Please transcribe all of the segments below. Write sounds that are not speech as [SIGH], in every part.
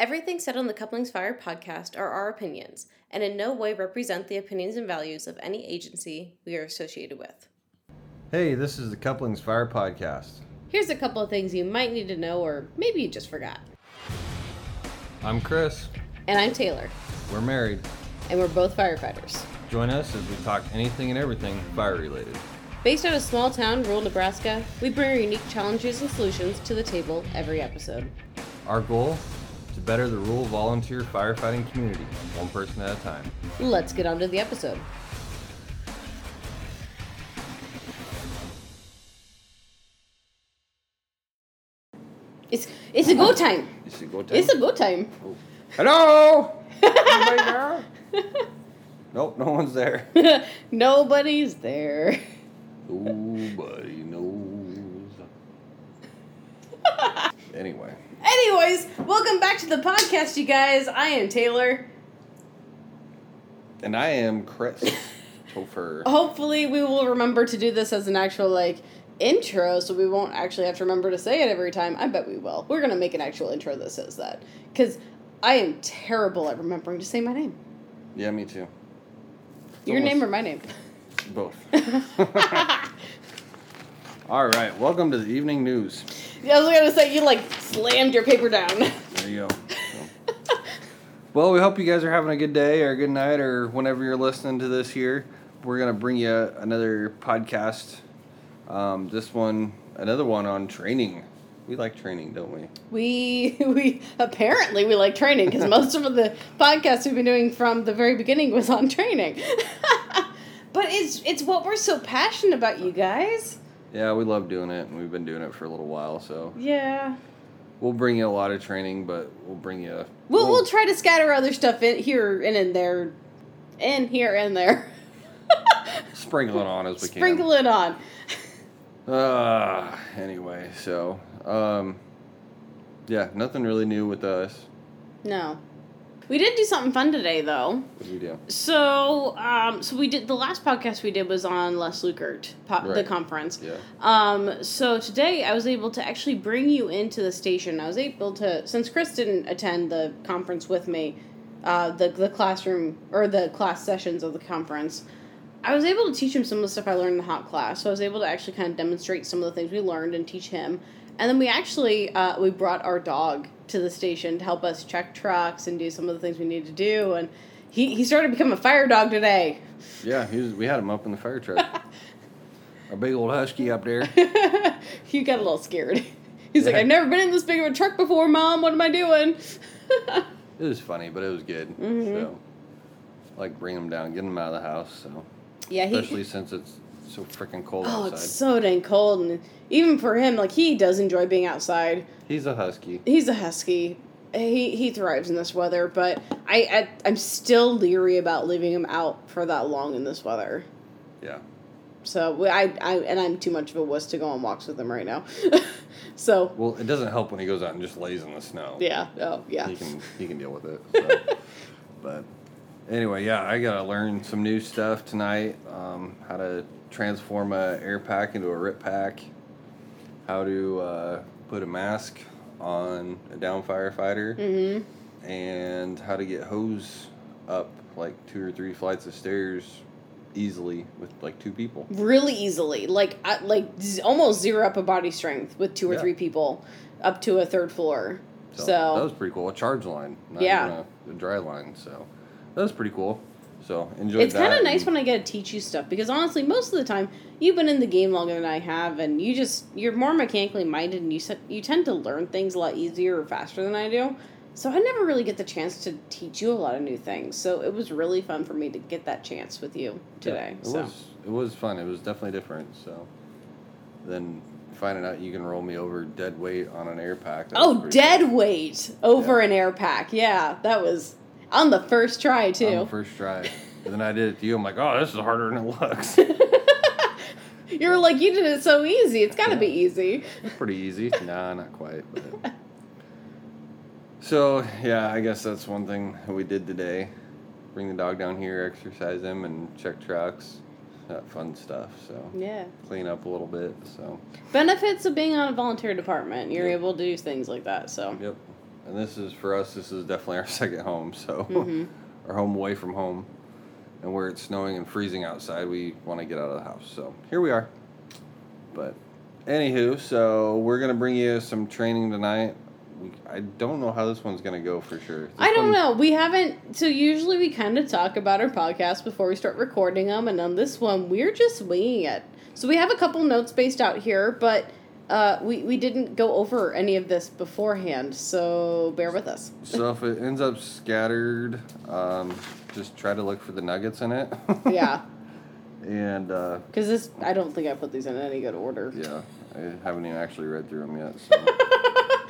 Everything said on the Couplings Fire podcast are our opinions and in no way represent the opinions and values of any agency we are associated with. Hey, this is the Couplings Fire Podcast. Here's a couple of things you might need to know, or maybe you just forgot. I'm Chris. And I'm Taylor, We're married. and we're both firefighters. Join us as we talk anything and everything fire related. Based out of small town, rural Nebraska, we bring our unique challenges and solutions to the table every episode. Our goal? To better the rural volunteer firefighting community, one person at a time. Let's get on to the episode. It's it's a go time. It's a go time? It's a go time. Oh. Hello? Anybody there? [LAUGHS] nope, no one's there. [LAUGHS] Nobody's there. Nobody knows. [LAUGHS] anyway, Anyways, welcome back to the podcast, you guys. I am Taylor. and I am Chris [LAUGHS] Topher. Hopefully, we will remember to do this as an actual like intro, so we won't actually have to remember to say it every time. I bet we will. We're gonna make an actual intro that says that because I am terrible at remembering to say my name. Yeah, me too. Your almost- name or my name? Both. [LAUGHS] [LAUGHS] All right, welcome to the evening news. Yeah, I was gonna say you like slammed your paper down. [LAUGHS] There you go. So. well, we hope you guys are having a good day or a good night or whenever you're listening to this here. We're to bring you another podcast. Um, this one, another one on training. We like training, don't we? We [LAUGHS] we apparently we like training because most of the podcasts we've been doing from the very beginning was on training. [LAUGHS] but it's it's what we're so passionate about, you guys. Yeah, we love doing it, and we've been doing it for a little while. So Yeah. we'll bring you a lot of training, but we'll bring you. We'll, we'll try to scatter other stuff in here and in there, in here and there. [LAUGHS] sprinkle it on as we can. Sprinkle it on. can. [LAUGHS] Uh, anyway, so um, yeah, nothing really new with us. No. We did do something fun today, though. What do we do? So, um, so we did the last podcast we did was on Les Lukert, po- the conference. Yeah. Um, so today I was able to actually bring you into the station. I was able to, since Chris didn't attend the conference with me, uh, the the classroom or the class sessions of the conference, I was able to teach him some of the stuff I learned in the hot class. So I was able to actually kind of demonstrate some of the things we learned and teach him. And then we actually uh, we brought our dog to the station to help us check trucks and do some of the things we need to do. And he, he started to become a fire dog today. Yeah, he was, we had him up in the fire truck. [LAUGHS] Our big old husky up there. [LAUGHS] he got a little scared. [LAUGHS] He's like, I've never been in this big of a truck before, Mom. What am I doing? It was funny, but it was good. Mhm. So, like, bring him down, get him out of the house. So, yeah, he. especially since it's so freaking cold oh, outside. it's so dang cold, and even for him, like he does enjoy being outside. He's a husky. He's a husky. He he thrives in this weather, but I, I I'm still leery about leaving him out for that long in this weather. Yeah. So I, I and I'm too much of a wuss to go on walks with him right now. [LAUGHS] so Well, it doesn't help when he goes out and just lays in the snow. yeah, oh yeah. He can he can deal with it. [LAUGHS] So. but anyway, yeah, I gotta learn some new stuff tonight. Um, how to transform a air pack into a RIT pack. How to uh, put a mask on a down firefighter. Mm-hmm. and how to get hose up like two or three flights of stairs easily with like two people. really easily like I, like z- almost zero up a body strength with two or Yeah. three people up to a third floor so, that was pretty cool. A charge line, not Yeah. even a, a dry line. So that was pretty cool. So enjoyed it's kind of nice when i get to teach you stuff because honestly most of the time you've been in the game longer than i have and you just you're more mechanically minded and you you tend to learn things a lot easier or faster than i do so i never really get the chance to teach you a lot of new things so it was really fun for me to get that chance with you yeah, today it so was it was fun. It was definitely different. So then finding out you can roll me over dead weight on an air pack. oh dead cool. weight over Yeah. an air pack yeah that was on the first try too On the first try. and then I did it to you. I'm like, oh, this is harder than it looks. [LAUGHS] you were like you did it so easy it's got to be easy It's pretty easy. nah, not quite. But. So yeah, I guess that's one thing we did today. Bring the dog down here, exercise him, and check trucks. That fun stuff. So yeah clean up a little bit. So benefits of being on a volunteer department you're Yep. able to do things like that so yep. And this is for us. This is definitely our [LAUGHS] second home. So Mhm. [LAUGHS] our home away from home, and where it's snowing and freezing outside, we want to get out of the house. So here we are. But anywho, so we're gonna bring you some training tonight. We, I don't know how this one's gonna go for sure. This I don't one- know. We haven't. So usually we kind of talk about our podcast before we start recording them, and on this one we're just winging it. So we have a couple notes spaced out here, but uh, we we didn't go over any of this beforehand. So bear with us. [LAUGHS] So if it ends up scattered, um, just try to look for the nuggets in it. [LAUGHS] Yeah, and uh, because this I don't think I put these in any good order. yeah, I haven't even actually read through them yet. So [LAUGHS]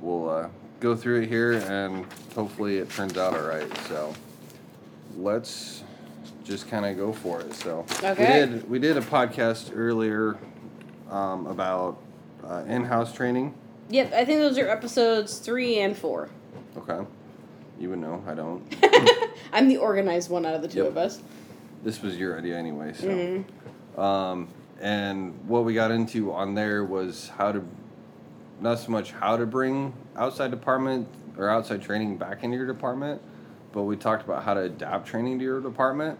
we'll uh, go through it here, and hopefully it turns out all right. So let's just kind of go for it. So Okay. we did we did a podcast earlier um, about uh, in-house training. Yep, I think those are episodes three and four. Okay, you would know. I don't. [LAUGHS] I'm the organized one out of the two Yep. of us. this was your idea anyway. So. Mhm. Um, and what we got into on there was how to, not so much how to bring outside department or outside training back into your department, but we talked about how to adapt training to your department.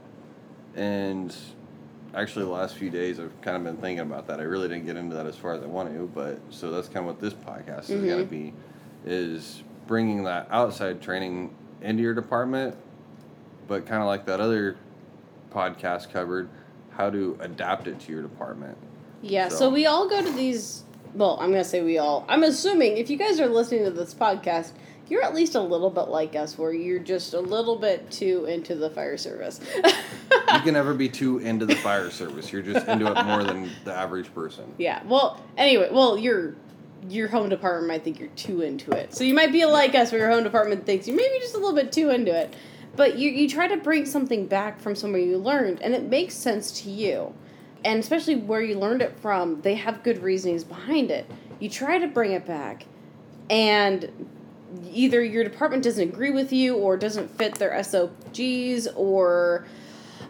And actually, the last few days I've kind of been thinking about that. I really didn't get into that as far as I want to, but so that's kind of what this podcast is going to mm-hmm. be, is bringing that outside training into your department, but kind of like that other podcast covered how to adapt it to your department. Yeah, so. So- we all go to these. Well, I'm gonna say we all. I'm assuming if you guys are listening to this podcast, you're at least a little bit like us, where you're just a little bit too into the fire service. [LAUGHS] You can never be too into the fire [LAUGHS] service. You're just into it more than the average person. yeah. Well, anyway, well, your your home department might think you're too into it, so you might be like us, where your home department thinks you're maybe just a little bit too into it. But you you try to bring something back from somewhere you learned, and it makes sense to you. and especially where you learned it from, they have good reasonings behind it. You try to bring it back, and either your department doesn't agree with you or doesn't fit their SOGs or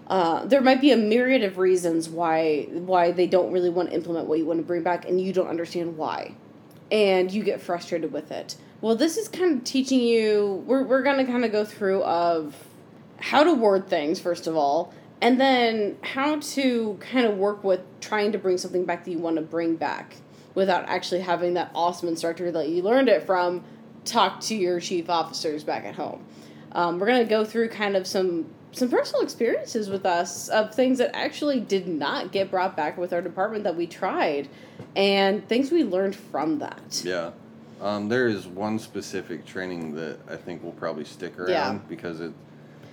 uh, there might be a myriad of reasons why why they don't really want to implement what you want to bring back and you don't understand why. And you get frustrated with it. Well this is kind of teaching you we're, we're going to kind of go through of how to word things first of all and then how to kind of work with trying to bring something back that you want to bring back without actually having that awesome instructor that you learned it from talk to your chief officers back at home um, we're going to go through kind of some some personal experiences with us of things that actually did not get brought back with our department that we tried and things we learned from that Yeah. Um, there is one specific training that I think will probably stick around Yeah. because it.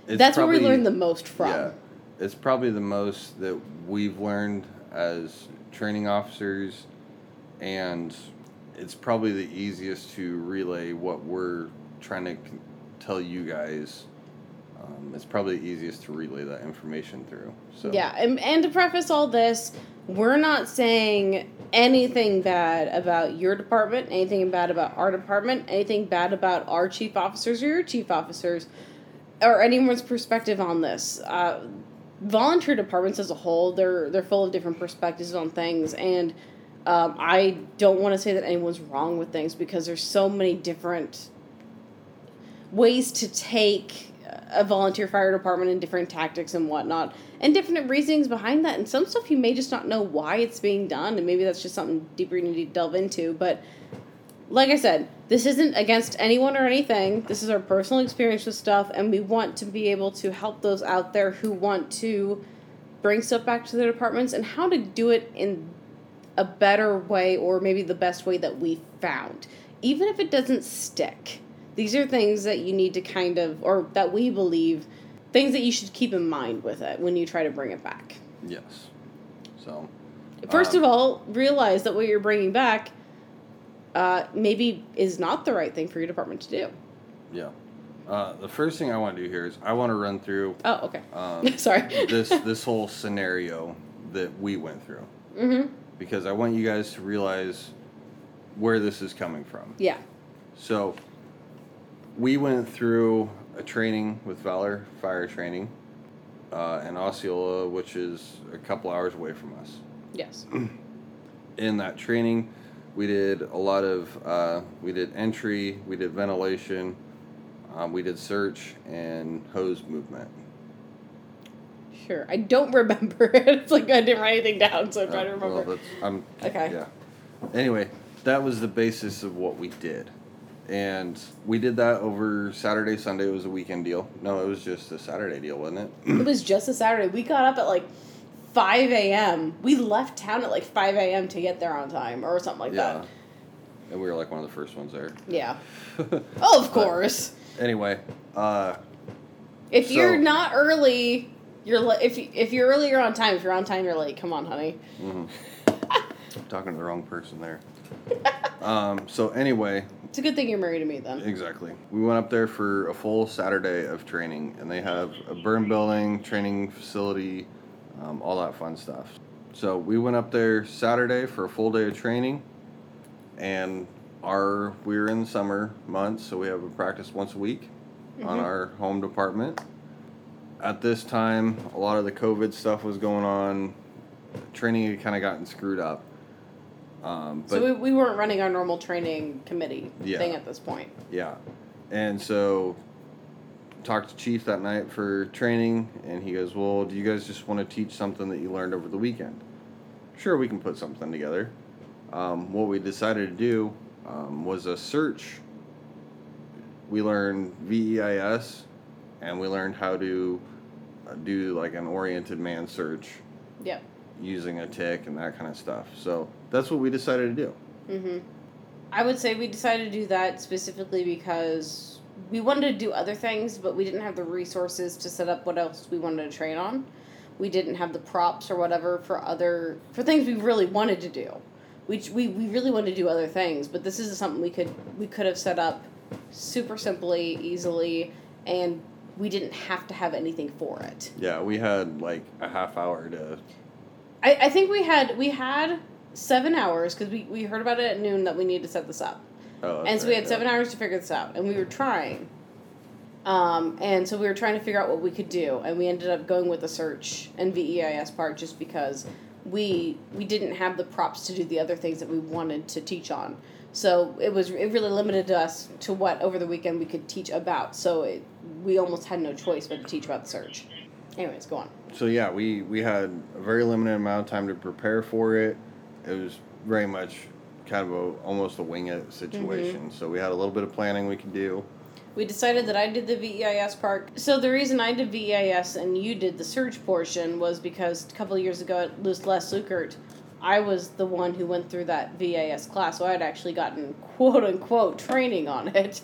It's that's where we probably- learned the most from Yeah, it's probably the most that we've learned as training officers, and it's probably the easiest to relay what we're trying to tell you guys. Um, it's probably the easiest to relay that information through. So Yeah, and, and to preface all this, we're not saying anything bad about your department, anything bad about our department, anything bad about our chief officers or your chief officers, or anyone's perspective on this. Uh, volunteer departments as a whole, they're they're full of different perspectives on things, and um, I don't want to say that anyone's wrong with things because there's so many different ways to take a volunteer fire department and different tactics and whatnot and different reasonings behind that and some stuff you may just not know why it's being done and maybe that's just something deeper you need to delve into but like i said this isn't against anyone or anything. This is our personal experience with stuff and we want to be able to help those out there who want to bring stuff back to their departments and how to do it in a better way or maybe the best way that we found. Even if it doesn't stick these are things that you need to kind of or that we believe things that you should keep in mind with it when you try to bring it back. Yes. So first Um, of all realize that what you're bringing back uh, maybe is not the right thing for your department to do. Yeah. Uh, the first thing I want to do here is I want to run through oh okay. um, [LAUGHS] sorry. this this whole scenario that we went through. Mm-hmm because I want you guys to realize where this is coming from. yeah So, we went through a training with Valor Fire Training uh, in Osceola, which is a couple hours away from us. yes [CLEARS THROAT] In that training, we did a lot of uh, we did entry, we did ventilation, um, we did search and hose movement. Sure. I don't remember it. [LAUGHS] It's like I didn't write anything down, so I'm trying to Uh, remember. Well, that's, I'm, Okay. Yeah. Anyway, that was the basis of what we did. And we did that over Saturday, Sunday. It was a weekend deal. No, it was just a Saturday deal, wasn't it? it was just a Saturday. We got up at like 5 a.m. We left town at like 5 a.m. to get there on time or something like yeah. And we were like one of the first ones there. Yeah. [LAUGHS] Oh, of course. anyway, uh, If So- you're not early, you're li- if you- if you're early, you're on time. If you're on time, you're late. Come on, honey. mhm. I'm [LAUGHS] talking to the wrong person there. [LAUGHS] Um, so anyway, It's a good thing you're married to me then. Exactly. We went up there for a full Saturday of training, and they have a burn building, training facility, um, all that fun stuff. So we went up there Saturday for a full day of training, and our we were in the summer months, so we have a practice once a week on Mhm. our home department. At this time, a lot of the COVID stuff was going on. Training had kind of gotten screwed up. Um, but so we, we weren't running our normal training committee Yeah. thing at this point. Yeah. And so talked to Chief that night for training and he goes, Well, do you guys just want to teach something that you learned over the weekend? Sure, we can put something together. Um, what we decided to do um, was a search. We learned VEIS and we learned how to do like an oriented man search Yep. using a TIC and that kind of stuff. So that's what we decided to do. Mm-hmm. I would say we decided to do that specifically because we wanted to do other things, but we didn't have the resources to set up what else we wanted to train on. We didn't have the props or whatever for other for things we really wanted to do. We, we, we really wanted to do other things, but this is something we could we could have set up super simply, easily, and we didn't have to have anything for it. Yeah, we had like a half hour to I, I think we had we had seven hours because we, we heard about it at noon that we needed to set this up. Oh, and so we had seven yeah. hours to figure this out, and we were trying. Um, and so we were trying to figure out what we could do, and we ended up going with the search and VEIS part just because we we didn't have the props to do the other things that we wanted to teach on. So it was it really limited us to what over the weekend we could teach about. So it, we almost had no choice but to teach about the search. Anyways, go on. So yeah, we we had a very limited amount of time to prepare for it. It was very much kind of a almost a wing it situation. Mm-hmm. So we had a little bit of planning we could do. We decided that I did the VEIS part. So the reason I did VEIS and you did the search portion was because a couple of years ago at Les Lukert, I was the one who went through that VEIS class, so I had actually gotten quote unquote training on it.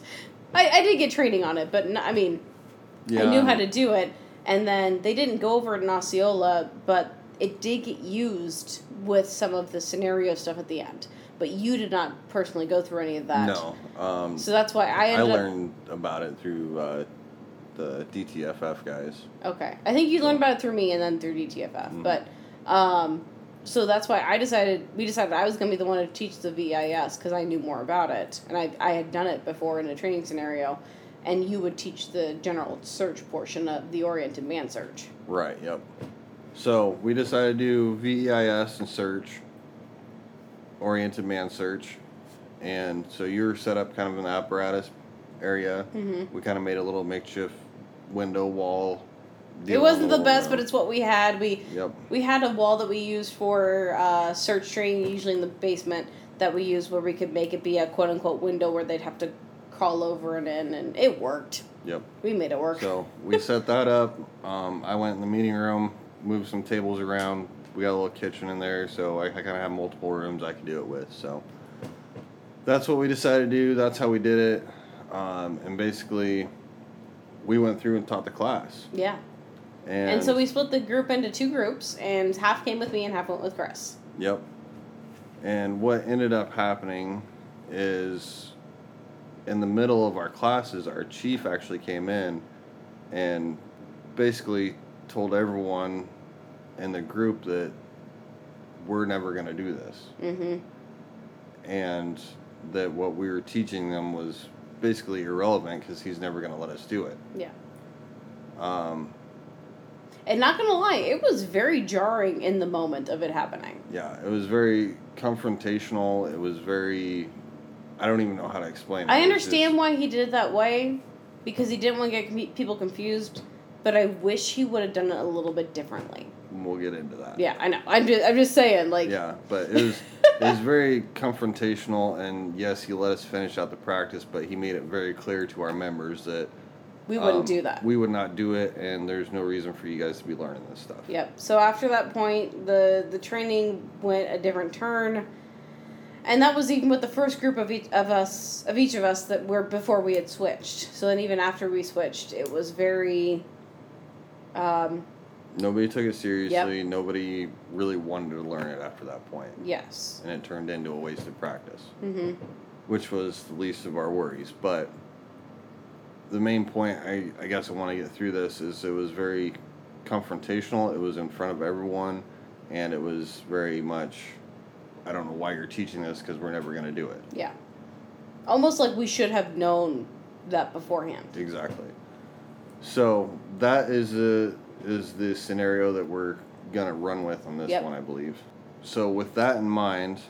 I, I did get training on it, but n I mean, Yeah, I knew how to do it. And then they didn't go over it in Osceola, but it did get used with some of the scenario stuff at the end. But you did not personally go through any of that. No, um, So that's why I I ended up learned about it through uh, the DTFF guys. Okay. I think you learned about it through me and then through DTFF. Mhm. But um so that's why I decided we decided I was going to be the one to teach the VEIS cuz I knew more about it and I I had done it before in a training scenario and you would teach the general search portion of the oriented man search. Right. Yep. So we decided to do VEIS and search, oriented man search, and so you were set up kind of in the apparatus area. Mhm. We kind of made a little makeshift window wall. It wasn't the best, but it's what we had. We Yep. we had a wall that we used for uh, search training, usually in the basement, that we used where we could make it be a quote unquote window where they'd have to crawl over and in, and it worked. Yep. We made it work. So we set that up. Um, I went in the meeting room, moved some tables around. We got a little kitchen in there, so I, I kind of have multiple rooms I could do it with. So that's what we decided to do. That's how we did it. Um, and basically, we went through and taught the class. yeah. And, And so we split the group into two groups, and half came with me and half went with Chris. Yep. And what ended up happening is in the middle of our classes, our chief actually came in and basically told everyone in the group that we're never going to do this. Mm-hmm. And that what we were teaching them was basically irrelevant because he's never going to let us do it. Yeah. Um, And not gonna lie, it was very jarring in the moment of it happening. Yeah, it was very confrontational. It was very. I don't even know how to explain it. I understand just- why he did it that way, because he didn't want to get com- people confused. But I wish he would have done it a little bit differently. We'll get into that. Yeah, I know. I'm just, I'm just saying, like, Yeah, but it was it was very confrontational, and yes, he let us finish out the practice, but he made it very clear to our members that we wouldn't um, do that. We would not do it, and there's no reason for you guys to be learning this stuff. Yep. So after that point, the the training went a different turn, and that was even with the first group of each of us of each of us that were before we had switched. So then even after we switched, it was very. Um, Nobody took it seriously. Nobody really wanted to learn it after that point, yes. and it turned into a wasted practice, Mm-hmm. which was the least of our worries. But the main point, I, I guess I want to get through this, is it was very confrontational. It was in front of everyone, and it was very much. I don't know why you're teaching this because we're never going to do it. Yeah. Almost like we should have known that beforehand. Exactly. So that is a is the scenario that we're gonna run with on this Yep. one, I believe. So with that in mind,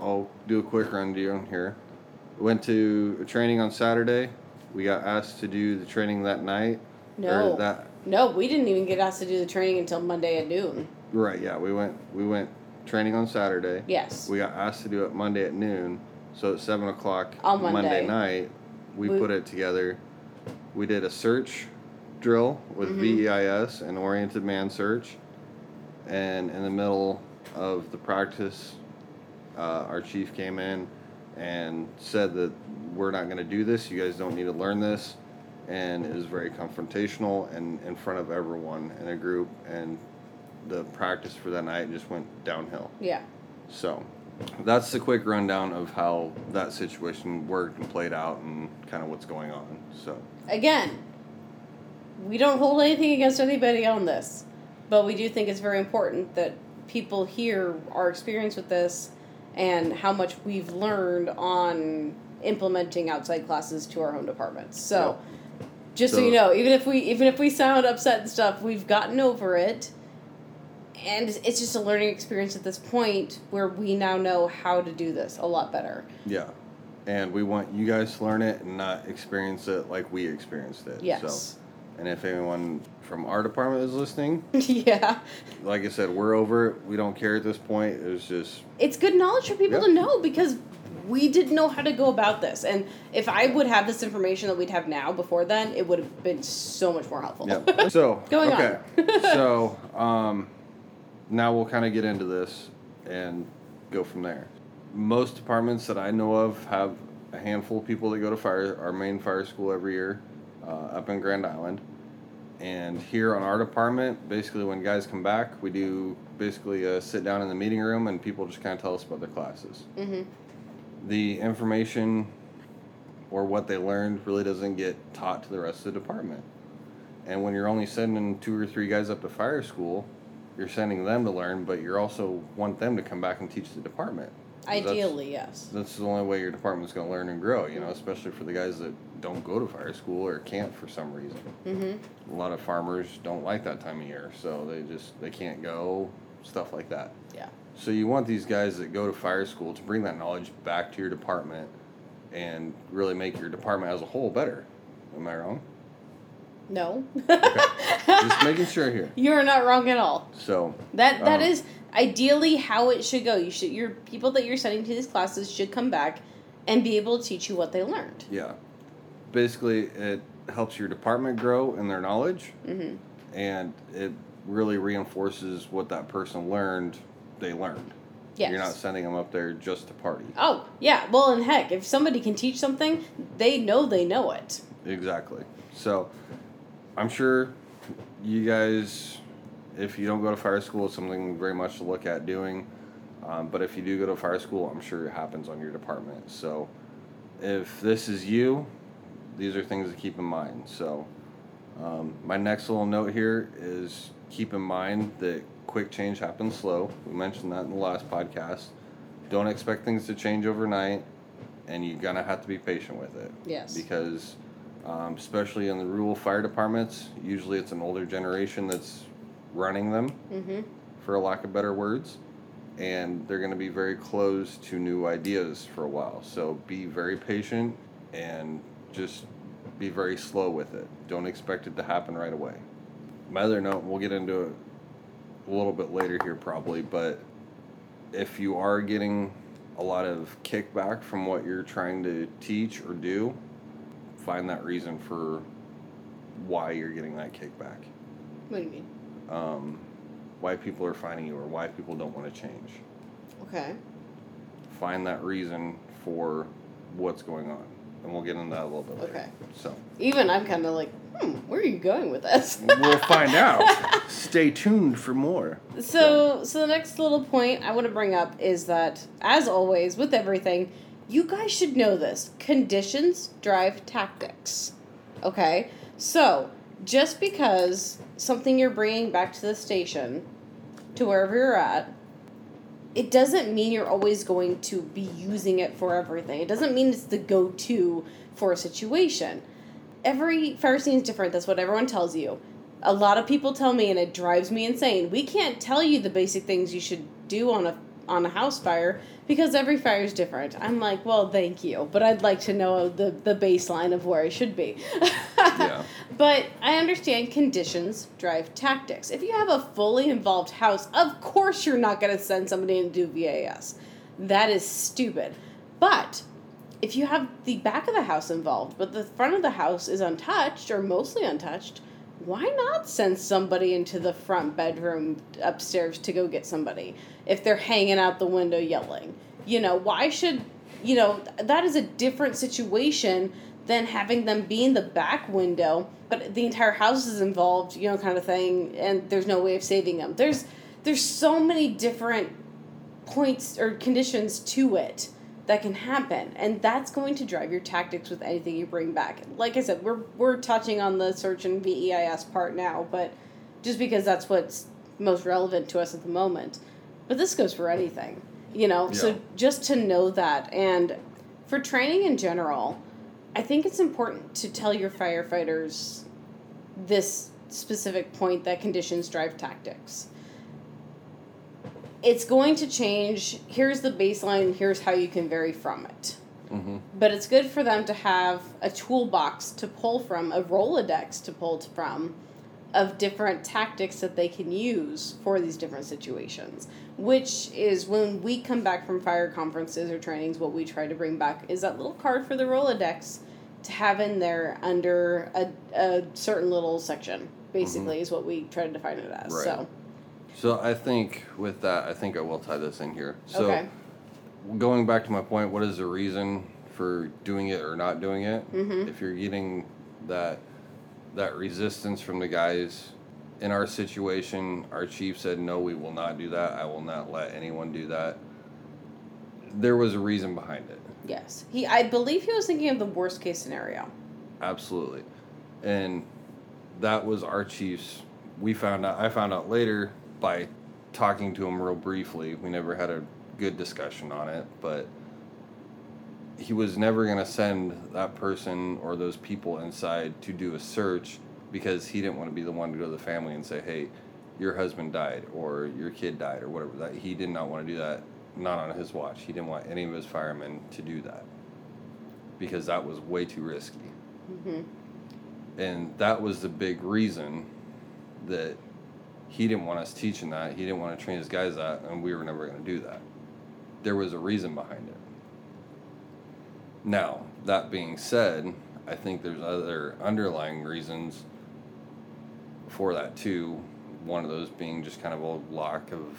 I'll do a quick rundown here. Went to a training on Saturday. We got asked to do the training that night. No. Or that No, we didn't even get asked to do the training until Monday at noon. right, yeah. We went we went training on Saturday. Yes. We got asked to do it Monday at noon. So at seven o'clock On Monday. night, we, We- put it together. We did a search drill with Mhm. VEIS and oriented man search, and in the middle of the practice, uh, our chief came in and said that we're not going to do this. You guys don't need to learn this, and it was very confrontational and in front of everyone in a group, and the practice for that night just went downhill. Yeah. So that's the quick rundown of how that situation worked and played out and kind of what's going on. So Again, we don't hold anything against anybody on this, but we do think it's very important that people hear our experience with this and how much we've learned on implementing outside classes to our home departments. So, just so, So- you know, even if we even if we sound upset and stuff, we've gotten over it. And it's just a learning experience at this point where we now know how to do this a lot better. yeah. And we want you guys to learn it and not experience it like we experienced it. Yes. So, and if anyone from our department is listening, [LAUGHS] yeah. like I said, we're over it. We don't care at this point. It was just it's good knowledge for people Yeah. to know because we didn't know how to go about this. And if I would have this information that we'd have now before then, it would have been so much more helpful. yeah. [LAUGHS] So Going okay. on. [LAUGHS] so um, now we'll kind of get into this and go from there. Most departments that I know of have a handful of people that go to fire our main fire school every year uh, up in Grand Island. And here on our department, basically when guys come back, we do basically a sit down in the meeting room and people just kind of tell us about their classes. hmm The information or what they learned really doesn't get taught to the rest of the department. And when you're only sending two or three guys up to fire school, you're sending them to learn, but you also want them to come back and teach the department. Ideally, yes. That's the only way your department's going to learn and grow, you know, especially for the guys that don't go to fire school or can't for some reason. hmm A lot of farmers don't like that time of year, so they just they can't go, stuff like that. Yeah. So you want these guys that go to fire school to bring that knowledge back to your department and really make your department as a whole better. Am I wrong? No. Just making sure here. [LAUGHS] You are not wrong at all. So That that Um, is ideally how it should go. You should your people that you're sending to these classes should come back and be able to teach you what they learned. yeah, basically it helps your department grow in their knowledge, hmm and it really reinforces what that person learned. They learned. Yes. You're not sending them up there just to party. Oh, yeah. Well, and heck, if somebody can teach something, they know they know it. Exactly. So, I'm sure you guys, if you don't go to fire school, it's something very much to look at doing. Um, but if you do go to fire school, I'm sure it happens on your department. So, if this is you, these are things to keep in mind. So, um, my next little note here is keep in mind that quick change happens slow. We mentioned that in the last podcast. Don't expect things to change overnight, and you're gonna have to be patient with it Yes. because um, especially in the rural fire departments. Usually, it's an older generation that's running them, Mm-hmm. for a lack of better words, and they're going to be very closed to new ideas for a while. So be very patient and just be very slow with it. Don't expect it to happen right away. My other note, we'll get into it a little bit later here probably, but if you are getting a lot of kickback from what you're trying to teach or do, find that reason for why you're getting that kickback. What do you mean? Um, why people are finding you or why people don't want to change. Okay. Find that reason for what's going on. And we'll get into that a little bit later. Okay. So Even I'm kind of like, hmm, where are you going with this? we'll find out. [LAUGHS] Stay tuned for more. So, so the next little point I want to bring up is that, as always, with everything, you guys should know this: conditions drive tactics. Okay, so just because something you're bringing back to the station, to wherever you're at, it doesn't mean you're always going to be using it for everything. It doesn't mean it's the go-to for a situation. Every fire scene is different. That's what everyone tells you a lot of people tell me and it drives me insane we can't tell you the basic things you should do on a on a house fire because every fire is different. I'm like well thank you but i'd like to know the the baseline of where i should be. [LAUGHS] Yeah. but i understand conditions drive tactics. If you have a fully involved house of course you're not going to send somebody in to do VEIS that is stupid. But if you have the back of the house involved but the front of the house is untouched or mostly untouched why not send somebody into the front bedroom upstairs to go get somebody if they're hanging out the window yelling? You know, why should, you know, that is a different situation than having them be in the back window, but the entire house is involved, you know, kind of thing, and there's no way of saving them. There's there's so many different points or conditions to it that can happen. And that's going to drive your tactics with anything you bring back. Like i said we're we're touching on the search and veis part now but just because that's what's most relevant to us at the moment. But this goes for anything you know? Yeah. so just to know that. And for training in general i think it's important to tell your firefighters this specific point that conditions drive tactics it's going to change. Here's the baseline, here's how you can vary from it. hmm But it's good for them to have a toolbox to pull from, a Rolodex to pull from, of different tactics that they can use for these different situations. Which is when we come back from fire conferences or trainings, what we try to bring back is that little card for the Rolodex to have in there under a, a certain little section, basically, is what we try to define it as. Right. So, So I think with that, I think I will tie this in here. So okay. going back to my point, what is the reason for doing it or not doing it? Mhm. If you're getting that that resistance from the guys in our situation, our chief said, "No, we will not do that. I will not let anyone do that." There was a reason behind it. Yes. He I believe he was thinking of the worst case scenario. Absolutely. And that was our chief's we found out I found out later by talking to him real briefly. We never had a good discussion on it, but he was never going to send that person or those people inside to do a search because he didn't want to be the one to go to the family and say, "Hey, your husband died or your kid died or whatever." That he did not want to do that not on his watch. He didn't want any of his firemen to do that because that was way too risky. Mm-hmm. And that was the big reason that he didn't want us teaching that. He didn't want to train his guys that, and we were never going to do that. There was a reason behind it. Now, that being said, I think there's other underlying reasons for that too. One of those being just kind of a lack of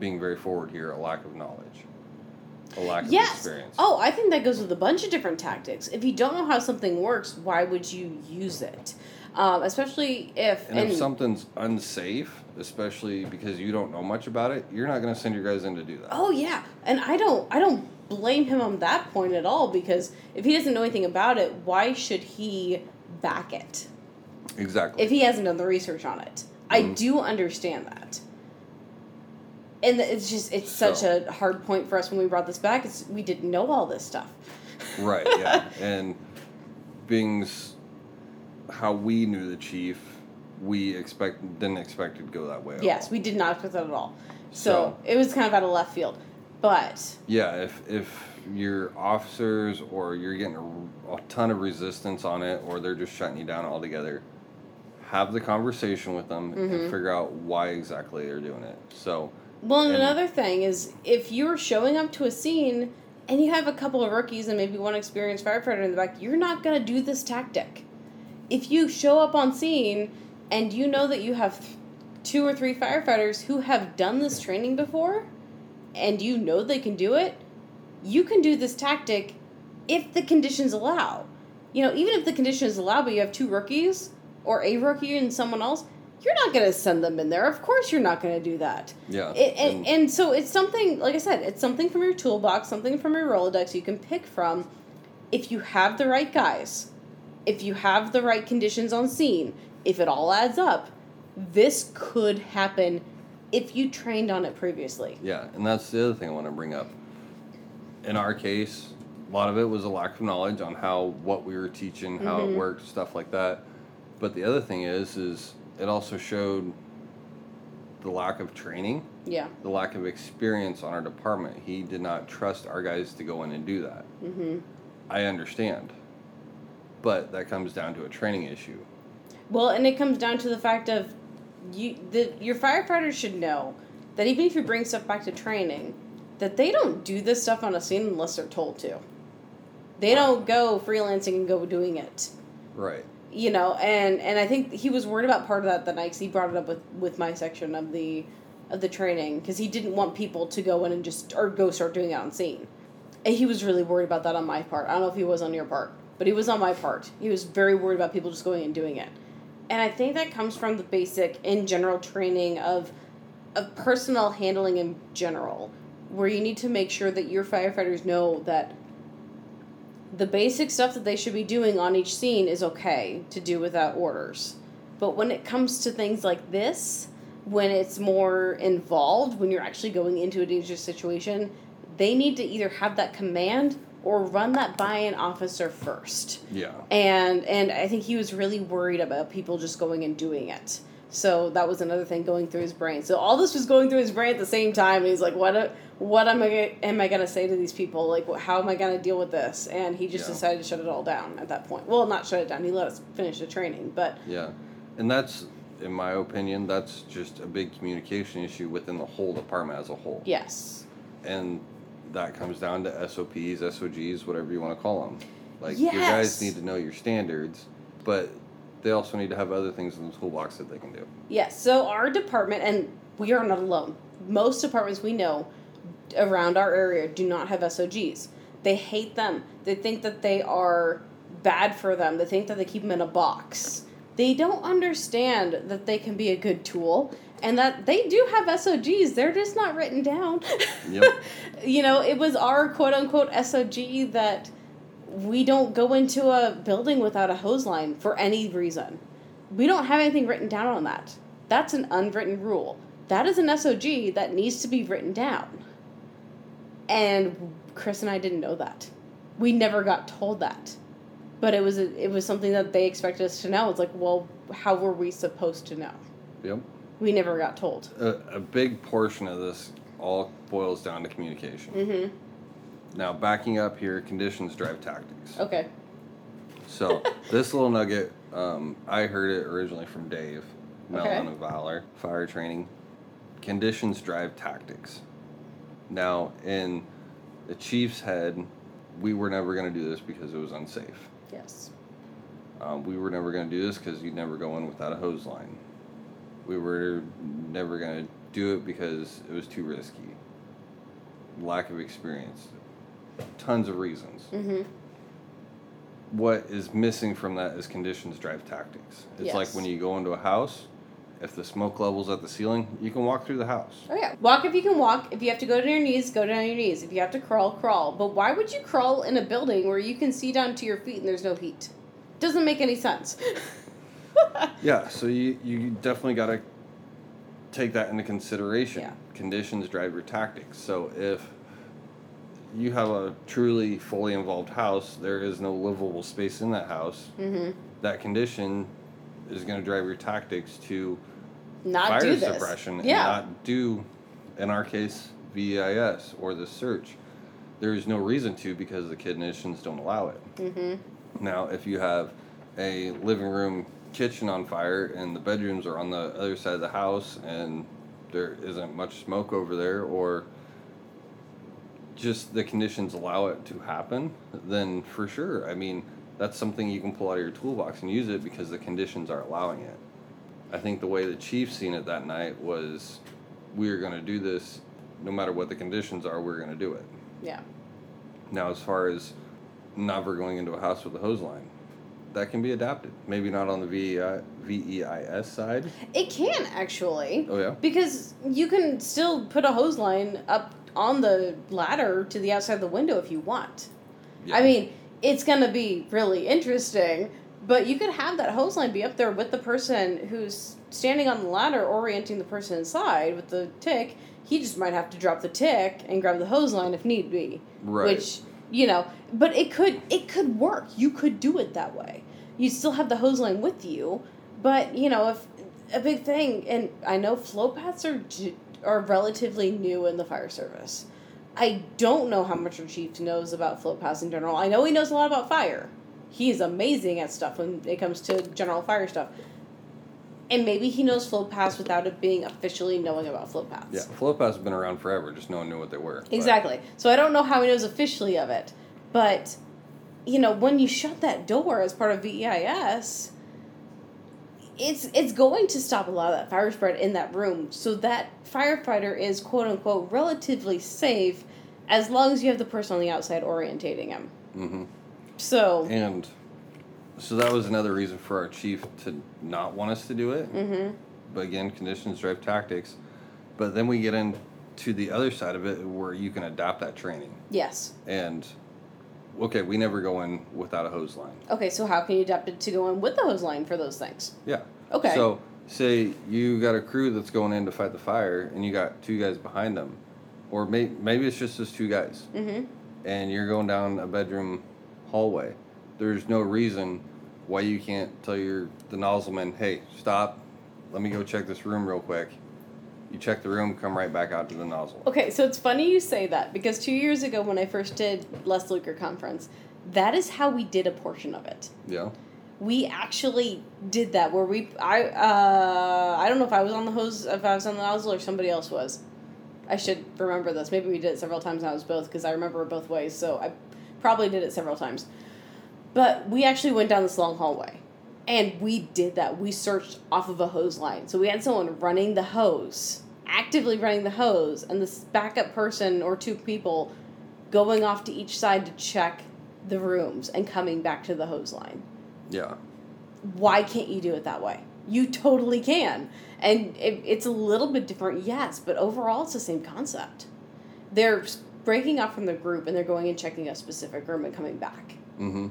being very forward here, a lack of knowledge, a lack of Yes. experience. Oh, I think that goes with a bunch of different tactics. If you don't know how something works, why would you use it? Um, especially if And if something's unsafe, especially because you don't know much about it, you're not going to send your guys in to do that. Oh yeah, and I don't I don't blame him on that point at all because if he doesn't know anything about it, why should he back it Exactly. if he hasn't done the research on it? I Mhm. do understand that. And it's just it's such So- a hard point for us when we brought this back. It's we didn't know all this stuff. right, yeah. [LAUGHS] And being's how we knew the chief, we expect didn't expect it to go that way. Yes, all. we did not expect that at all. So, So- it was kind of out of left field. But Yeah, if if your officers or you're getting a, a ton of resistance on it, or they're just shutting you down altogether, have the conversation with them Mm-hmm. and figure out why exactly they're doing it. So, Well, and And- another thing is if you're showing up to a scene and you have a couple of rookies and maybe one experienced firefighter in the back, you're not going to do this tactic. If you show up on scene and you know that you have th- two or three firefighters who have done this training before and you know they can do it, you can do this tactic if the conditions allow. You know, even if the conditions allow, but you have two rookies or a rookie and someone else, you're not going to send them in there. Of course, you're not going to do that. yeah. It, and, and so it's something, like I said, it's something from your toolbox, something from your Rolodex you can pick from if you have the right guys, if you have the right conditions on scene, if it all adds up, this could happen if you trained on it previously. Yeah, and that's the other thing I want to bring up. In our case, a lot of it was a lack of knowledge on how what we were teaching, how Mhm. it worked, stuff like that. But the other thing is, is it also showed the lack of training, Yeah. the lack of experience on our department. He did not trust our guys to go in and do that. Mm-hmm. I understand, but that comes down to a training issue. Well, and it comes down to the fact of you the your firefighters should know that even if you bring stuff back to training, that they don't do this stuff on a scene unless they're told to. They don't go freelancing and go doing it. Right. You know, and and I think he was worried about part of that the night 'cause he brought it up with with my section of the of the training because he didn't want people to go in and just or go start doing it on scene. And he was really worried about that on my part. I don't know if he was on your part, but he was on my part. He was very worried about people just going and doing it. And I think that comes from the basic in general training of of personnel handling in general, where you need to make sure that your firefighters know that the basic stuff that they should be doing on each scene is okay to do without orders. But when it comes to things like this, when it's more involved, when you're actually going into a dangerous situation, they need to either have that command or run that by an officer first Yeah. and and I think he was really worried about people just going and doing it. So that was another thing going through his brain. So all this was going through his brain at the same time, and he's like, "What? A, what am I? Am I gonna say to these people? Like, how am I gonna deal with this?" And he just Yeah. decided to shut it all down at that point. Well, not shut it down. He let us finish the training, but Yeah, and that's, in my opinion, that's just a big communication issue within the whole department as a whole. yes, And that comes down to SOPs, SOGs, whatever you want to call them. Like your Yes. guys need to know your standards, but they also need to have other things in the toolbox that they can do. yes. So our department, and we are not alone. Most departments we know around our area do not have SOGs. They hate them. They think that they are bad for them. They think that they keep them in a box. They don't understand that they can be a good tool and that they do have SOGs. They're just not written down. Yep. [LAUGHS] you know, it was our quote unquote SOG that we don't go into a building without a hose line for any reason. We don't have anything written down on that. That's an unwritten rule. That is an SOG that needs to be written down. And Chris and I didn't know that. We never got told that. But it was a, it was something that they expected us to know. It's like, well, how were we supposed to know? Yep. We never got told. A, a big portion of this all boils down to communication. Mhm. Now, backing up here, conditions drive tactics. Okay. So [LAUGHS] this little nugget, um, I heard it originally from Dave, Mellon Okay. of Valor, fire training. Conditions drive tactics. Now, in the chief's head, we were never going to do this because it was unsafe. Yes. Um, we were never going to do this because you'd never go in without a hose line. We were never going to do it because it was too risky. Lack of experience. Tons of reasons Mhm. what is missing from that is conditions drive tactics. It's like when you go into a house, if the smoke level's at the ceiling, you can walk through the house. Oh yeah. Walk if you can walk. If you have to go to your knees, go down on your knees. If you have to crawl, crawl. But why would you crawl in a building where you can see down to your feet and there's no heat? Doesn't make any sense. [LAUGHS] [LAUGHS] Yeah, so you, you definitely got to take that into consideration. Yeah. Conditions drive your tactics. So if you have a truly fully involved house, there is no livable space in that house. Mm-hmm. That condition is going to drive your tactics to Not fire suppression Yeah. and not do, in our case, VEIS or the search. There is no reason to because the conditions don't allow it. mm-hmm. Now, if you have a living room kitchen on fire and the bedrooms are on the other side of the house and there isn't much smoke over there or just the conditions allow it to happen, then for sure, I mean, that's something you can pull out of your toolbox and use it because the conditions are allowing it. I think the way the chief seen it that night was we are going to do this no matter what the conditions are, we're going to do it. Yeah. Now, as far as never going into a house with a hose line, that can be adapted. Maybe not on the VEI, VEIS side. It can actually. Oh, yeah? Because you can still put a hose line up on the ladder to the outside of the window if you want. Yeah. I mean, it's going to be really interesting, but you could have that hose line be up there with the person who's standing on the ladder orienting the person inside with the TIC. He just might have to drop the TIC and grab the hose line if need be. Right. Which, you know, but it could it could work. You could do it that way. You still have the hose line with you, but you know, if a big thing and I know flow paths are are relatively new in the fire service. I don't know how much our chief knows about flow paths in general. I know he knows a lot about fire. He is amazing at stuff when it comes to general fire stuff. And maybe he knows flow paths without it being officially knowing about flow paths. Yeah, flow paths have been around forever, just no one knew what they were. but- Exactly. So I don't know how he knows officially of it, but you know, when you shut that door as part of VEIS, it's it's going to stop a lot of that fire spread in that room. So that firefighter is quote unquote relatively safe as long as you have the person on the outside orientating him. Mhm. So And so that was another reason for our chief to not want us to do it. mhm. But again, conditions drive tactics. But then we get into the other side of it where you can adapt that training. yes. And okay, we never go in without a hose line. Okay, so how can you adapt it to go in with the hose line for those things? Yeah. Okay. So say you got a crew that's going in to fight the fire, and you got two guys behind them, or may, maybe it's just those two guys, Mm-hmm. and you're going down a bedroom hallway. There's no reason why you can't tell your the nozzleman, hey, stop, let me go check this room real quick. You check the room, come right back out to the nozzle. Okay, so it's funny you say that because two years ago when I first did Les Luker conference, that is how we did a portion of it. Yeah. We actually did that where we I uh I don't know if I was on the hose if I was on the nozzle or somebody else was. I should remember this. Maybe we did it several times and I was both because I remember both ways. So I probably did it several times. But we actually went down this long hallway. And we did that. We searched off of a hose line. So we had someone running the hose, actively running the hose, and this backup person or two people going off to each side to check the rooms and coming back to the hose line. Yeah. Why can't you do it that way? You totally can. And it, it's a little bit different, yes, but overall it's the same concept. They're breaking off from the group and they're going and checking a specific room and coming back. Mm-hmm.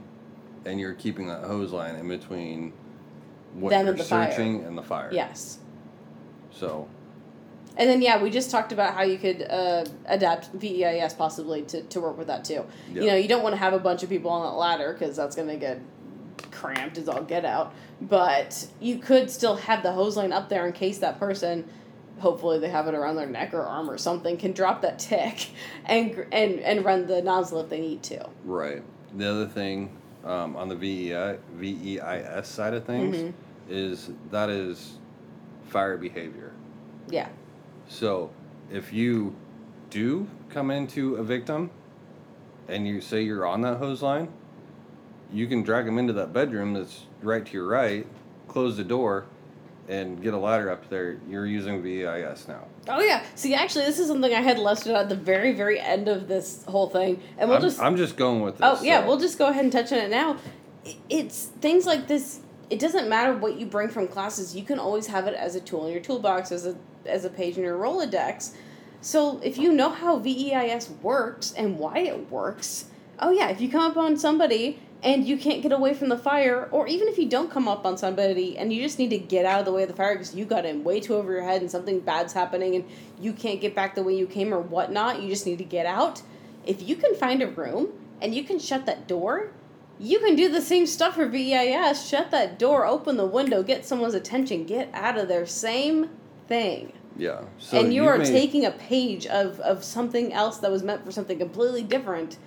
And you're keeping that hose line in between what Them you're and the fire. searching and the fire. Yes. So And then yeah, we just talked about how you could uh, adapt VEIS possibly to, to work with that too. Yeah. You know, you don't want to have a bunch of people on that ladder because that's going to get cramped as all get out. But you could still have the hose line up there in case that person, hopefully they have it around their neck or arm or something, can drop that [LAUGHS] TIC and and and run the nozzle if they need to. Right. The other thing um, on the VEI, VEIS side of things Mhm. is that is fire behavior. Yeah. So if you do come into a victim and you say you're on that hose line, you can drag them into that bedroom that's right to your right, close the door, and get a ladder up there. You're using VEIS now. Oh yeah. See, actually, this is something I had listed at the very very end of this whole thing, and we'll I'm, just I'm just going with oh, this. Oh yeah, so- we'll just go ahead and touch on it now. It's things like this. It doesn't matter what you bring from classes. You can always have it as a tool in your toolbox, as a as a page in your Rolodex. So if you know how VEIS works and why it works, oh yeah, if you come up on somebody and you can't get away from the fire, or even if you don't come up on somebody and you just need to get out of the way of the fire because you got in way too over your head and something bad's happening and you can't get back the way you came or whatnot, you just need to get out if you can find a room and you can shut that door, you can do the same stuff for VEIS. Shut that door, open the window, get someone's attention, get out of there. Same thing. Yeah. So and you you've are made- taking a page of, of something else that was meant for something completely different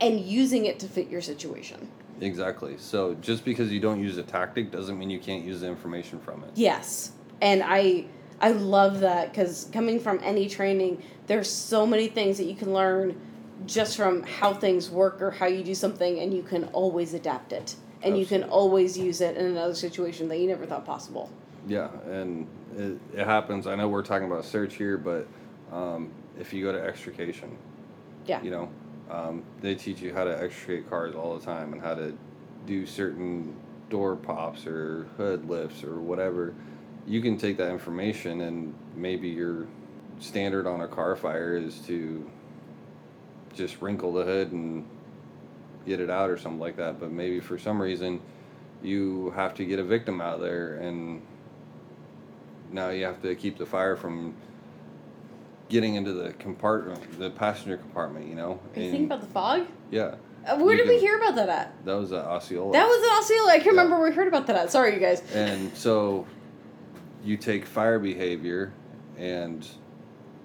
and using it to fit your situation. Exactly. So just because you don't use a tactic doesn't mean you can't use the information from it. Yes. And I I love that cuz coming from any training, there's so many things that you can learn just from how things work or how you do something and you can always adapt it. And you can always use it in another situation that you never thought possible. Yeah, and it, it happens. I know we're talking about search here, but um, if you go to extrication, Yeah. you know, um, they teach you how to extricate cars all the time and how to do certain door pops or hood lifts or whatever. You can take that information and maybe your standard on a car fire is to just wrinkle the hood and get it out or something like that. But maybe for some reason you have to get a victim out there and now you have to keep the fire from getting into the compartment, the passenger compartment, you know? Are you And- thinking about the fog? yeah. Uh, where You did we can- hear about that at? That was uh, Osceola. That was an Osceola. I can Yeah. remember where we heard about that at. Sorry, you guys. And so you take fire behavior, and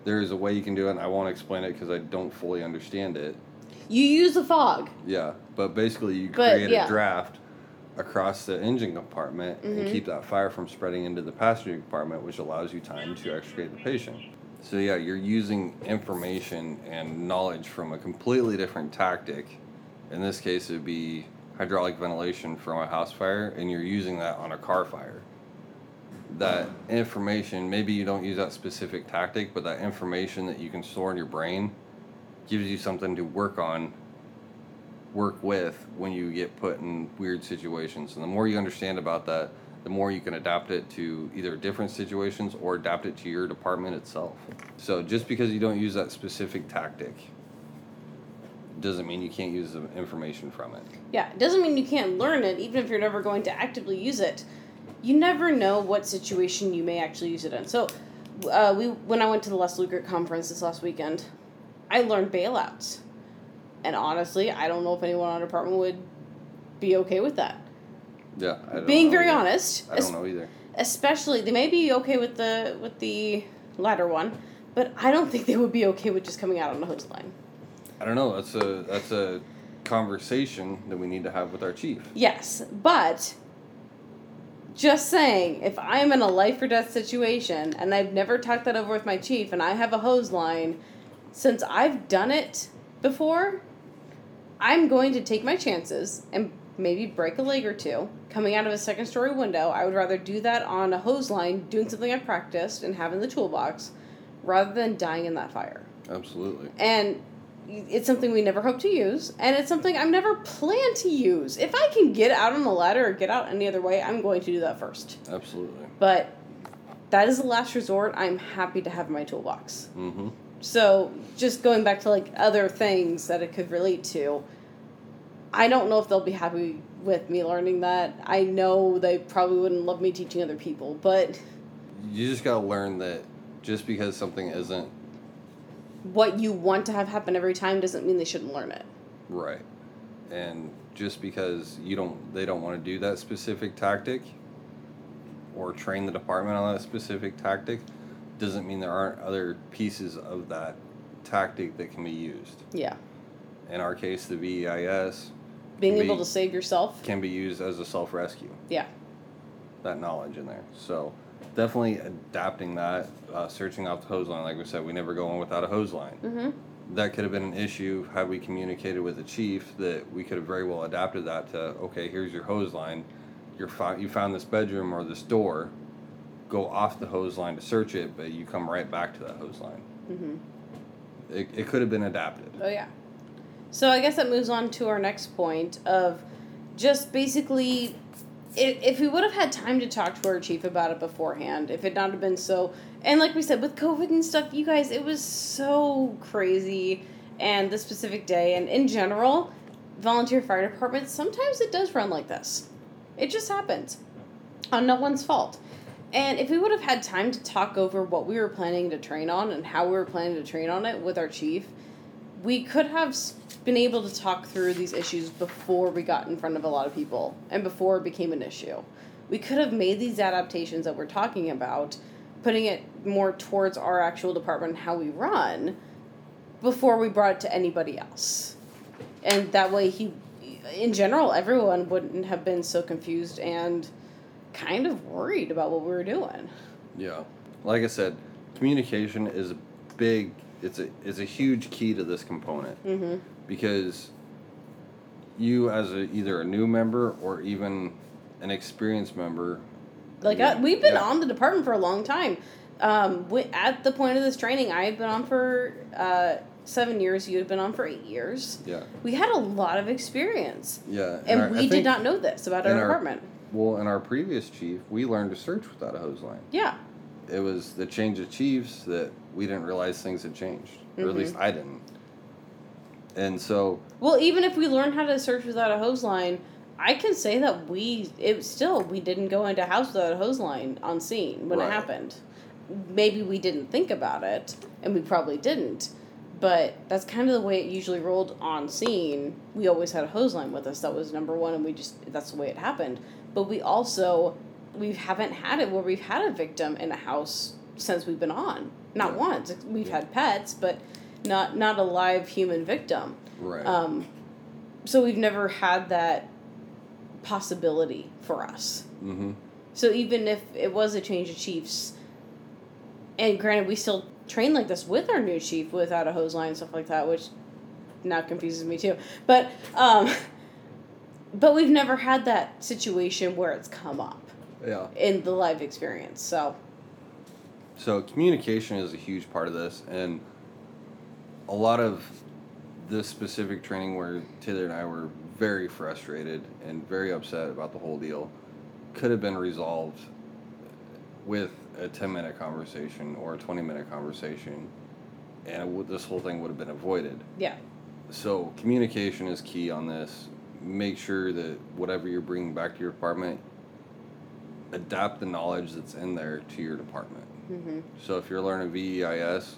there is a way you can do it, and I won't explain it because I don't fully understand it. You use the fog. Yeah, but basically you But, create yeah. a draft across the engine compartment and keep that fire from spreading into the passenger compartment, which allows you time to extricate the patient. So yeah, you're using information and knowledge from a completely different tactic. In this case, it would be hydraulic ventilation from a house fire, and you're using that on a car fire. That information, maybe you don't use that specific tactic, but that information that you can store in your brain gives you something to work on work with when you get put in weird situations. And the more you understand about that, the more you can adapt it to either different situations or adapt it to your department itself. So just because you don't use that specific tactic doesn't mean you can't use the information from it. Yeah, it doesn't mean you can't learn it, even if you're never going to actively use it. You never know what situation you may actually use it in. So, uh, we when I went to the Les Lugert conference this last weekend, I learned bailouts, and honestly, I don't know if anyone on our department would be okay with that. Yeah. I don't Being very either. honest, I don't know either. especially they may be okay with the with the latter one, but I don't think they would be okay with just coming out on a hose line. I don't know. That's a that's a conversation that we need to have with our chief. Yes, but just saying, if I'm in a life or death situation and I've never talked that over with my chief and I have a hose line, since I've done it before, I'm going to take my chances and maybe break a leg or two coming out of a second story window. I would rather do that on a hose line, doing something I practiced and have in the toolbox, rather than dying in that fire. Absolutely. And it's something we never hope to use, and it's something I've never planned to use. If I can get out on a ladder or get out any other way, I'm going to do that first. Absolutely. But that is the last resort. I'm happy to have in my toolbox. Mm-hmm. So just going back to like other things that it could relate to, I don't know if they'll be happy with me learning that. I know they probably wouldn't love me teaching other people, but You just gotta learn that just because something isn't what you want to have happen every time doesn't mean they shouldn't learn it. Right. And just because you don't they don't want to do that specific tactic or train the department on that specific tactic doesn't mean there aren't other pieces of that tactic that can be used. Yeah. In our case the VEIS Being able be- to save yourself. can be used as a self-rescue. Yeah. That knowledge in there. So definitely adapting that, uh, searching out the hose line. Like we said, we never go on without a hose line. Mm-hmm. that could have been an issue had we communicated with the chief that we could have very well adapted that to okay here's your hose line you're fi- you found this bedroom or this door go off the hose line to search it but you come right back to that hose line Mm-hmm. it, it could have been adapted Oh yeah. So I guess that moves on to our next point of just basically if, if we would have had time to talk to our chief about it beforehand, if it not have been so and like we said with COVID and stuff, you guys, it was so crazy and the specific day and in general, volunteer fire departments, sometimes it does run like this. It just happens. On no one's fault. And if we would have had time to talk over what we were planning to train on and how we were planning to train on it with our chief, we could have been able to talk through these issues before we got in front of a lot of people and before it became an issue. We could have made these adaptations that we're talking about, putting it more towards our actual department and how we run before we brought it to anybody else. And that way he in general everyone wouldn't have been so confused and kind of worried about what we were doing. Yeah. Like I said, communication is a big it's a is a huge key to this component Mhm. because you as a either a new member or even an experienced member Like I, we've been yeah. on the department for a long time. Um, we, at the point of this training, I had been on for uh, seven years. You had been on for eight years. yeah We had a lot of experience, yeah and our- I we did not know this about our our- department. well in our previous chief we learned to search without a hose line Yeah, it was the change of chiefs that we didn't realize things had changed or at mm-hmm. least i didn't and so Well, even if we learned how to search without a hose line, I can say that we it still we didn't go into a house without a hose line on scene when Right. it happened. Maybe we didn't think about it, and we probably didn't. But that's kind of the way it usually rolled on scene. We always had a hose line with us. That was number one, and we just that's the way it happened. But we also we haven't had it where we've had a victim in a house since we've been on. Not Yeah. once. We've Yeah. had pets, but not not a live human victim. right Um, so we've never had that possibility for us. mm-hmm So even if it was a change of chiefs, and granted, we still train like this with our new chief without a hose line and stuff like that, which now confuses me too. But um, [LAUGHS] but we've never had that situation where it's come up yeah in the live experience. So So communication is a huge part of this, and a lot of this specific training where Taylor and I were very frustrated and very upset about the whole deal could have been resolved with a 10 minute conversation or a 20 minute conversation, and it would, this whole thing would have been avoided. yeah, So communication is key on this. Make sure that whatever you're bringing back to your department, adapt the knowledge that's in there to your department. hmm So if you're learning VEIS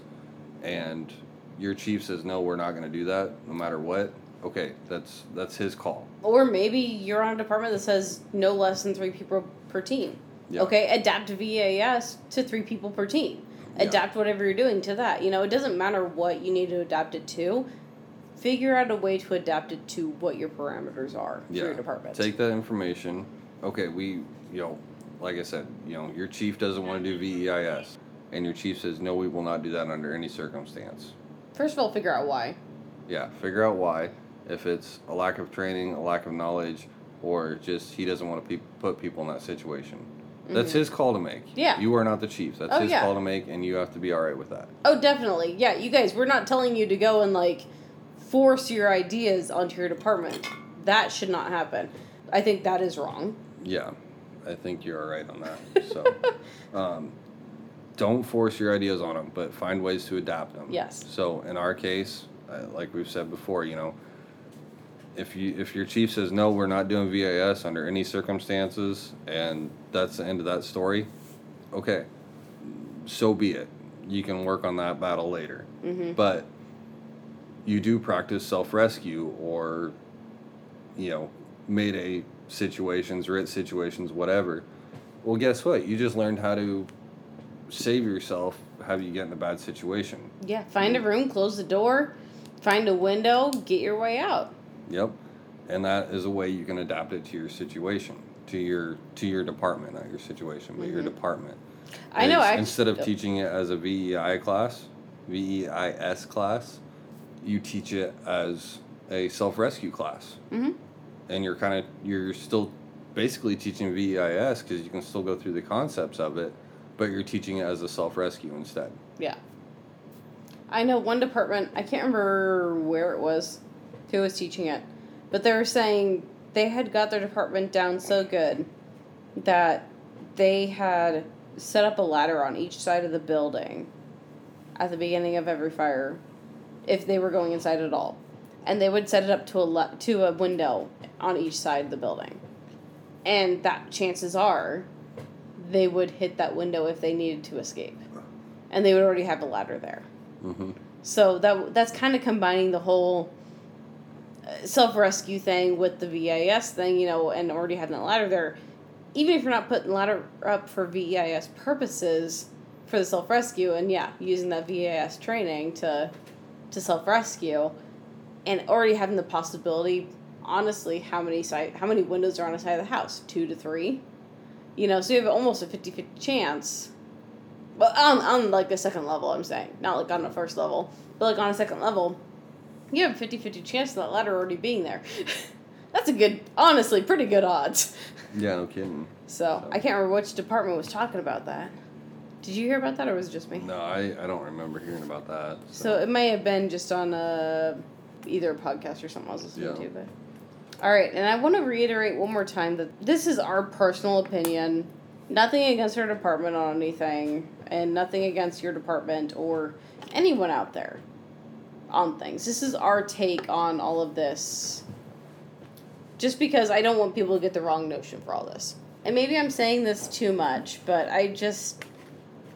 and your chief says no, we're not going to do that, no matter what. Okay, that's that's his call. or maybe you're on a department that says no less than three people per team. Yeah. Okay, adapt VEIS to three people per team. Yeah. Adapt whatever you're doing to that. You know, it doesn't matter what you need to adapt it to. Figure out a way to adapt it to what your parameters are for your department. Take that information. Okay, we you know, like I said, you know, your chief doesn't want to do VEIS, and your chief says no, we will not do that under any circumstance. First of all, figure out why. Yeah, figure out why. If it's a lack of training, a lack of knowledge, or just he doesn't want to pe- put people in that situation. That's his call to make. Mm-hmm. Yeah. You are not the chief. That's Oh, his yeah. call to make, and you have to be all right with that. Oh, definitely. Yeah, you guys, we're not telling you to go and like force your ideas onto your department. That should not happen. I think that is wrong. Yeah, I think you're all right on that. So, [LAUGHS] um, don't force your ideas on them, but find ways to adapt them. Yes. So in our case, uh, like we've said before, you know, if you if your chief says no, we're not doing VEIS under any circumstances, and that's the end of that story, okay, so be it. You can work on that battle later. Mm-hmm. But you do practice self rescue or, you know, mayday situations, RIT situations, whatever. Well, guess what? You just learned how to save yourself, have you get in a bad situation. Yeah, find a room, close the door, find a window, get your way out. Yep. And that is a way you can adapt it to your situation, to your to your department, not your situation, but your department. Mm-hmm. I know, act- instead of teaching it as a VEI class, VEIS class, you teach it as a self rescue class. Mm-hmm. And you're kind of you're still basically teaching VEIS because you can still go through the concepts of it, but you're teaching it as a self rescue instead. Yeah. I know one department, I can't remember where it was, who was teaching it, but they were saying they had got their department down so good that they had set up a ladder on each side of the building at the beginning of every fire if they were going inside at all. And they would set it up to a le- to a window on each side of the building. And that chances are they would hit that window if they needed to escape and they would already have a ladder there. Mm-hmm. So that that's kind of combining the whole self rescue thing with the VEIS thing, you know, and already having that ladder there. Even if you're not putting ladder up for VEIS purposes for the self rescue, and yeah, using that VEIS training to to self rescue, and already having the possibility, honestly, how many side how many windows are on a side of the house? Two to three. You know, so you have almost a 50-50 chance. But on on like the second level, I'm saying, not like on the first level, but like on a second level, you have a 50-50 chance of that ladder already being there. [LAUGHS] That's a good, honestly, pretty good odds. [LAUGHS] Yeah, no kidding. So, So- I can't remember which department was talking about that. Did you hear about that, or was it just me? No, I, I don't remember hearing about that. So it may have been just on a either a podcast or something I was listening Yeah. to, but all right. And I want to reiterate one more time that this is our personal opinion. Nothing against our department on anything, and nothing against your department or anyone out there on things. This is our take on all of this. Just because I don't want people to get the wrong notion for all this. And maybe I'm saying this too much, but I just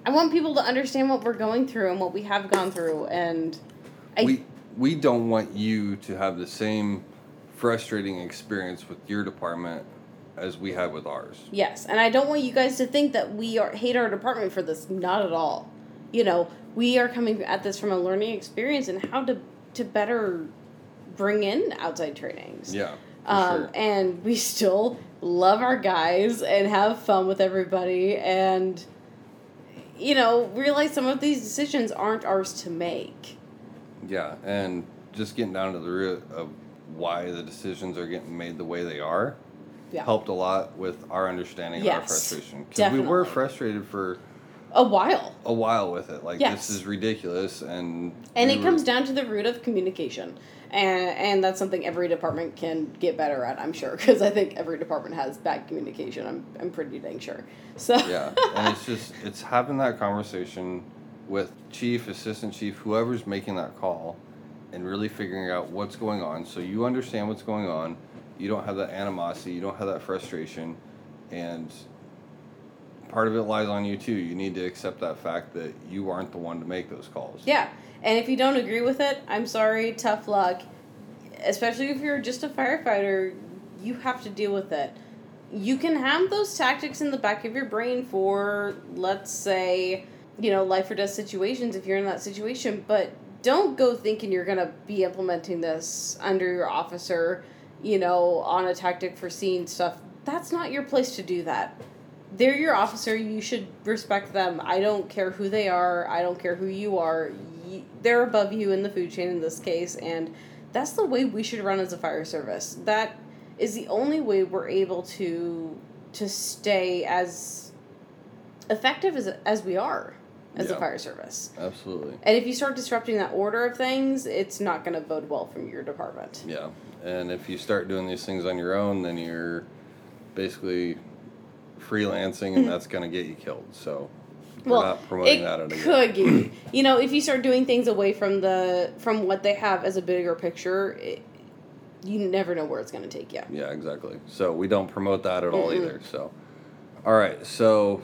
I want people to understand what we're going through and what we have gone through and I we we don't want you to have the same frustrating experience with your department as we had with ours. yes, and I don't want you guys to think that we are hate our department for this. Not at all. You know, we are coming at this from a learning experience and how to to better bring in outside trainings. Yeah, Um, sure. and we still love our guys and have fun with everybody and you know realize some of these decisions aren't ours to make Yeah, and just getting down to the root of why the decisions are getting made the way they are yeah. helped a lot with our understanding of our frustration. Because we were frustrated for a while. A while with it. Like Yes. this is ridiculous, and and we it were- comes down to the root of communication and and that's something every department can get better at i'm sure because i think every department has bad communication i'm, I'm pretty dang sure. So yeah, and it's just it's having that conversation with chief, assistant chief, whoever's making that call, and really figuring out what's going on, so you understand what's going on. You don't have that animosity. You don't have that frustration, and part of it lies on you too. You need to accept that fact that you aren't the one to make those calls. Yeah, and if you don't agree with it, I'm sorry, tough luck. Especially if you're just a firefighter, you have to deal with it. You can have those tactics in the back of your brain for, let's say, you know, life or death situations if you're in that situation, but don't go thinking you're going to be implementing this under your officer, you know, on a tactic for seeing stuff. That's not your place to do that they're your officer. You should respect them. I don't care who they are. I don't care who you are. They're above you in the food chain in this case, and that's the way we should run as a fire service. That is the only way we're able to to stay as effective as as we are as a fire service. Absolutely. And if you start disrupting that order of things, it's not going to bode well from your department. Yeah, and if you start doing these things on your own, then you're basically freelancing, and [LAUGHS] that's going to get you killed. So we're well, not promoting it that at all. could get you. [CLEARS THROAT] You know, if you start doing things away from the from what they have as a bigger picture, it, you never know where it's going to take you. Yeah, exactly. So we don't promote that at all Mm-mm. either. So, all right. So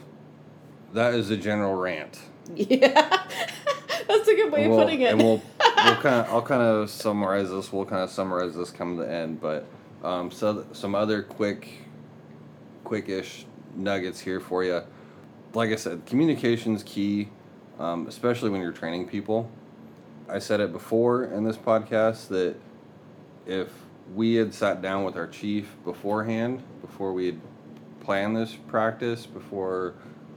that is a general rant. [LAUGHS] Yeah, [LAUGHS] that's a good way and of we'll, putting it. And we'll [LAUGHS] we'll kind of I'll kind of summarize this. We'll kind of summarize this come to the end, but um, so some other quick, quickish nuggets here for you. Like I said, communication's key, um, especially when you're training people. I said it before in this podcast that if we had sat down with our chief beforehand, before we had planned this practice, before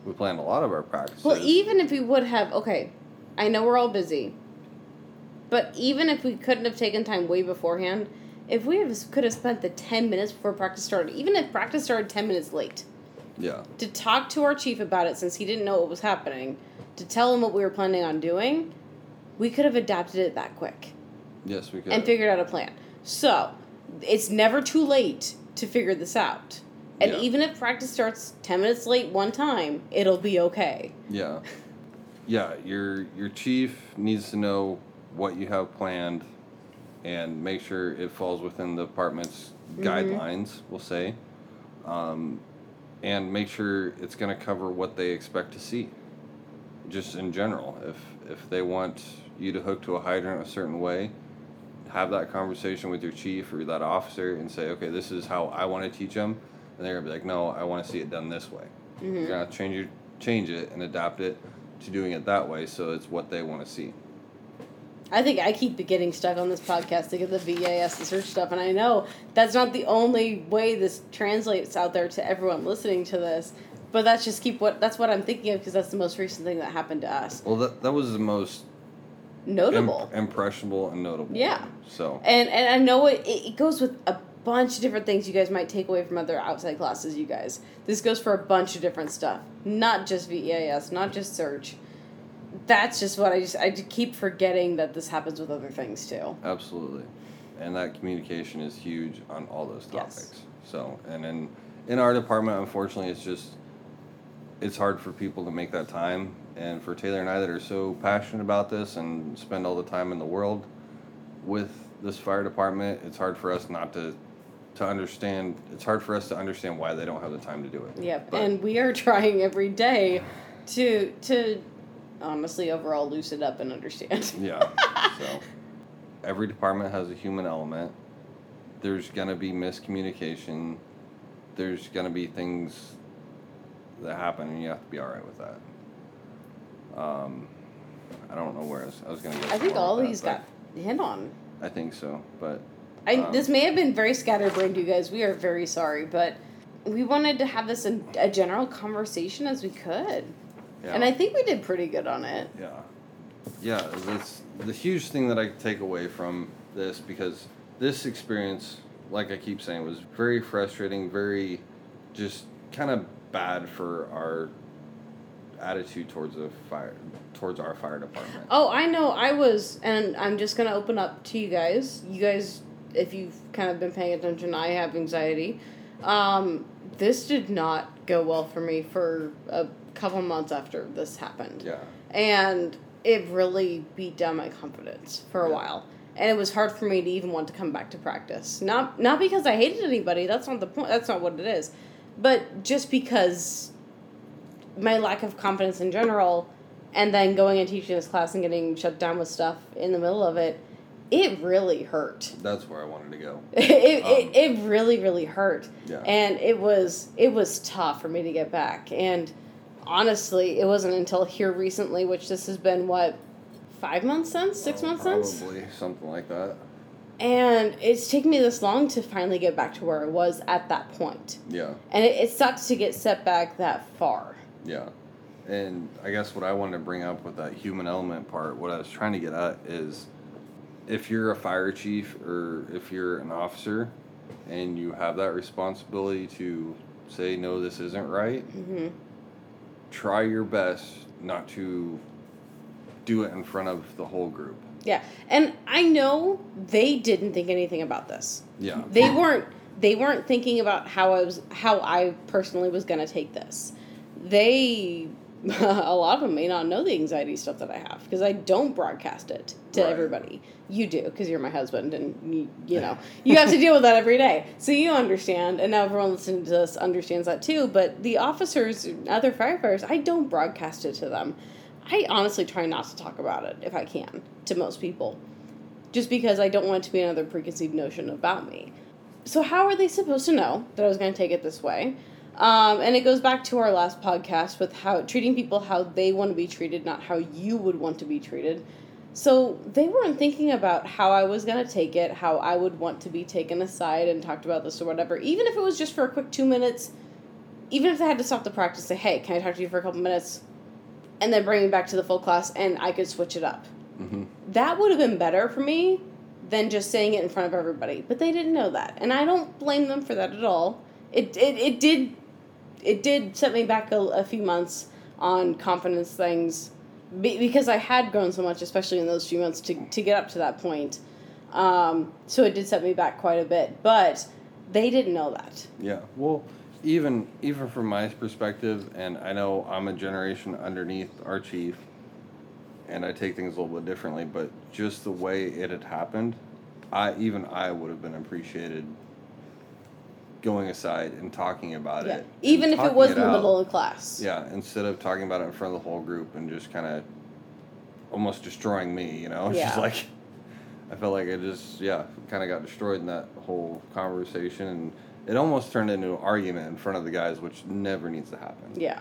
we planned a lot of our practices. well, even if we would have, okay, I know we're all busy, but even if we couldn't have taken time way beforehand, if we have, could have spent the ten minutes before practice started, even if practice started ten minutes late, yeah, to talk to our chief about it since he didn't know what was happening, to tell him what we were planning on doing, we could have adapted it that quick yes, we could. and figured out a plan. So, it's never too late to figure this out. And Yeah. even if practice starts 10 minutes late one time, it'll be okay. Yeah. [LAUGHS] Yeah, your your chief needs to know what you have planned and make sure it falls within the department's Mhm. guidelines, we'll say. Um, and make sure it's going to cover what they expect to see. just in general. If if they want you to hook to a hydrant a certain way, have that conversation with your chief or that officer and say, okay, this is how I want to teach them, and they're gonna be like, no, I want to see it done this way. You're mm-hmm. gonna change your, change it and adapt it to doing it that way, so it's what they want to see. I think I keep getting stuck on this podcast to get the VEIS and search stuff, and I know that's not the only way this translates out there to everyone listening to this. But that's just keep what that's what I'm thinking of because that's the most recent thing that happened to us. Well, that that was the most Notable. imp- impressionable and notable. Yeah. So And and I know it it goes with a bunch of different things you guys might take away from other outside classes. You guys, this goes for a bunch of different stuff, not just VEIS, not just search. That's just what I just I keep forgetting that this happens with other things too. Absolutely, and that communication is huge on all those Yes. topics. So, and in in our department, unfortunately, it's just it's hard for people to make that time, and for Taylor and I that are so passionate about this and spend all the time in the world with this fire department, it's hard for us not to to understand. It's hard for us to understand why they don't have the time to do it. Yep, But- and we are [LAUGHS] trying every day to to honestly overall loosen up and understand. [LAUGHS] Yeah. so every department has a human element. There's gonna be miscommunication. There's gonna be things that happen, and you have to be all right with that. Um, I don't know where I was, I was gonna go. I think all these that, got hit on. I think so, but I Um, this may have been very scatterbrained, you guys. We are very sorry, but we wanted to have this in a general conversation as we could, yeah. and I think we did pretty good on it. Yeah. Yeah, that's the huge thing that I take away from this because this experience, like I keep saying, was very frustrating, very just kind of bad for our attitude towards the fire towards our fire department. Oh, I know. I was, and I'm just gonna open up to you guys. You guys, if you've kind of been paying attention, I have anxiety. Um, this did not go well for me for a couple months after this happened. Yeah. and it really beat down my confidence for a Yeah. while and it was hard for me to even want to come back to practice not not because i hated anybody that's not the point that's not what it is but just because my lack of confidence in general and then going and teaching this class and getting shut down with stuff in the middle of it it really hurt That's where I wanted to go. [LAUGHS] it, Um, it, it really really hurt Yeah. and it was it was tough for me to get back and honestly it wasn't until here recently which this has been what five months since six Uh, months since Probably something like that. and it's taken me this long to finally get back to where i was at that point Yeah. and it, it sucks to get set back that far Yeah. And I guess what I wanted to bring up with that human element part, what I was trying to get at is if you're a fire chief or if you're an officer and you have that responsibility to say, no, this isn't right, hmm try your best not to do it in front of the whole group. yeah and i know they didn't think anything about this Yeah. they weren't they weren't thinking about how I was how I personally was gonna take this. They [LAUGHS] a lot of them may not know the anxiety stuff that I have because I don't broadcast it to Right. everybody. You do because you're my husband and you, you know you have to deal with that every day. So you understand, and now everyone listening to this understands that too. But the officers, other firefighters, I don't broadcast it to them. I honestly try not to talk about it if I can to most people, just because I don't want it to be another preconceived notion about me so how are they supposed to know that I was going to take it this way? Um, and it goes back to our last podcast with how treating people how they want to be treated, not how you would want to be treated. So they weren't thinking about how I was going to take it, how I would want to be taken aside and talked about this or whatever. Even if it was just for a quick two minutes, even if they had to stop the practice, say, "Hey, can I talk to you for a couple minutes?" and then bring me back to the full class, and I could switch it up hmm that would have been better for me than just saying it in front of everybody. But they didn't know that, and I don't blame them for that at all. It it, it did it did set me back a, a few months on confidence things be, because I had grown so much, especially in those few months to to get up to that point. Um, so it did set me back quite a bit, but they didn't know that. Yeah. Well, even even from my perspective, and I know I'm a generation underneath our chief, and I take things a little bit differently, but just the way it had happened, I even I would have been appreciated going aside and talking about Yeah. it. Even if it was in the middle of class. Yeah, instead of talking about it in front of the whole group and just kind of almost destroying me, you know? It's [LAUGHS] just like, I felt like I just, yeah, kind of got destroyed in that whole conversation. And it almost turned into an argument in front of the guys, which never needs to happen. Yeah.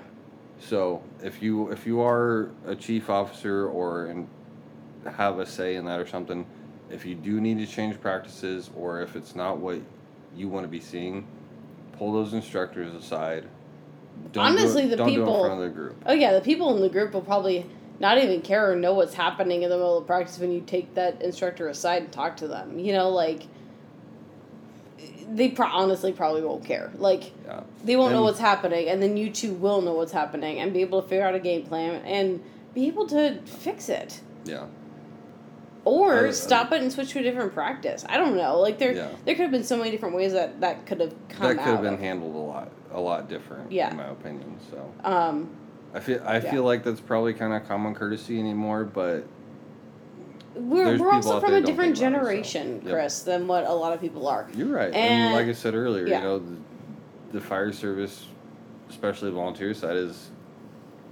So if you if you are a chief officer or and have a say in that or something, if you do need to change practices or if it's not what you want to be seeing, pull those instructors aside. Honestly, do it, the don't do it in people- front of the group. Oh yeah, the people in the group will probably not even care or know what's happening in the middle of practice when you take that instructor aside and talk to them. You know, like they pro- honestly probably won't care. Like Yeah. they won't know what's happening, and then you two will know what's happening and be able to figure out a game plan and be able to fix it. Yeah. Or Uh, stop it and switch to a different practice. I don't know. Like there, Yeah. there could have been so many different ways that that could have come That could have been of. handled a lot a lot different Yeah. in my opinion. So Um, I feel I Yeah. feel like that's probably kind of common courtesy anymore, but we're we're also from a different about it, so, generation, yep. Chris, than what a lot of people are. You're right. And, And- like I said earlier, yeah. you know, the, the fire service, especially the volunteer side, is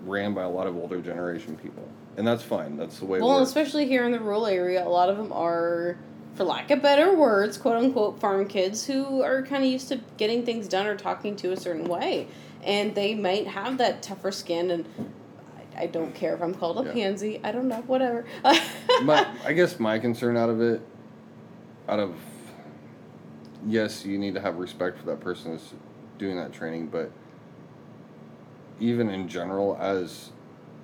ran by a lot of older generation people. And that's fine. That's the way Well, it works. especially here in the rural area, a lot of them are, for lack of better words, quote unquote, farm kids who are kind of used to getting things done or talking to a certain way. And they might have that tougher skin, and I, I don't care if I'm called a Yeah. pansy. I don't know, whatever. my, [LAUGHS] I guess my concern out of it, out of, yes, you need to have respect for that person that's doing that training, but even in general, as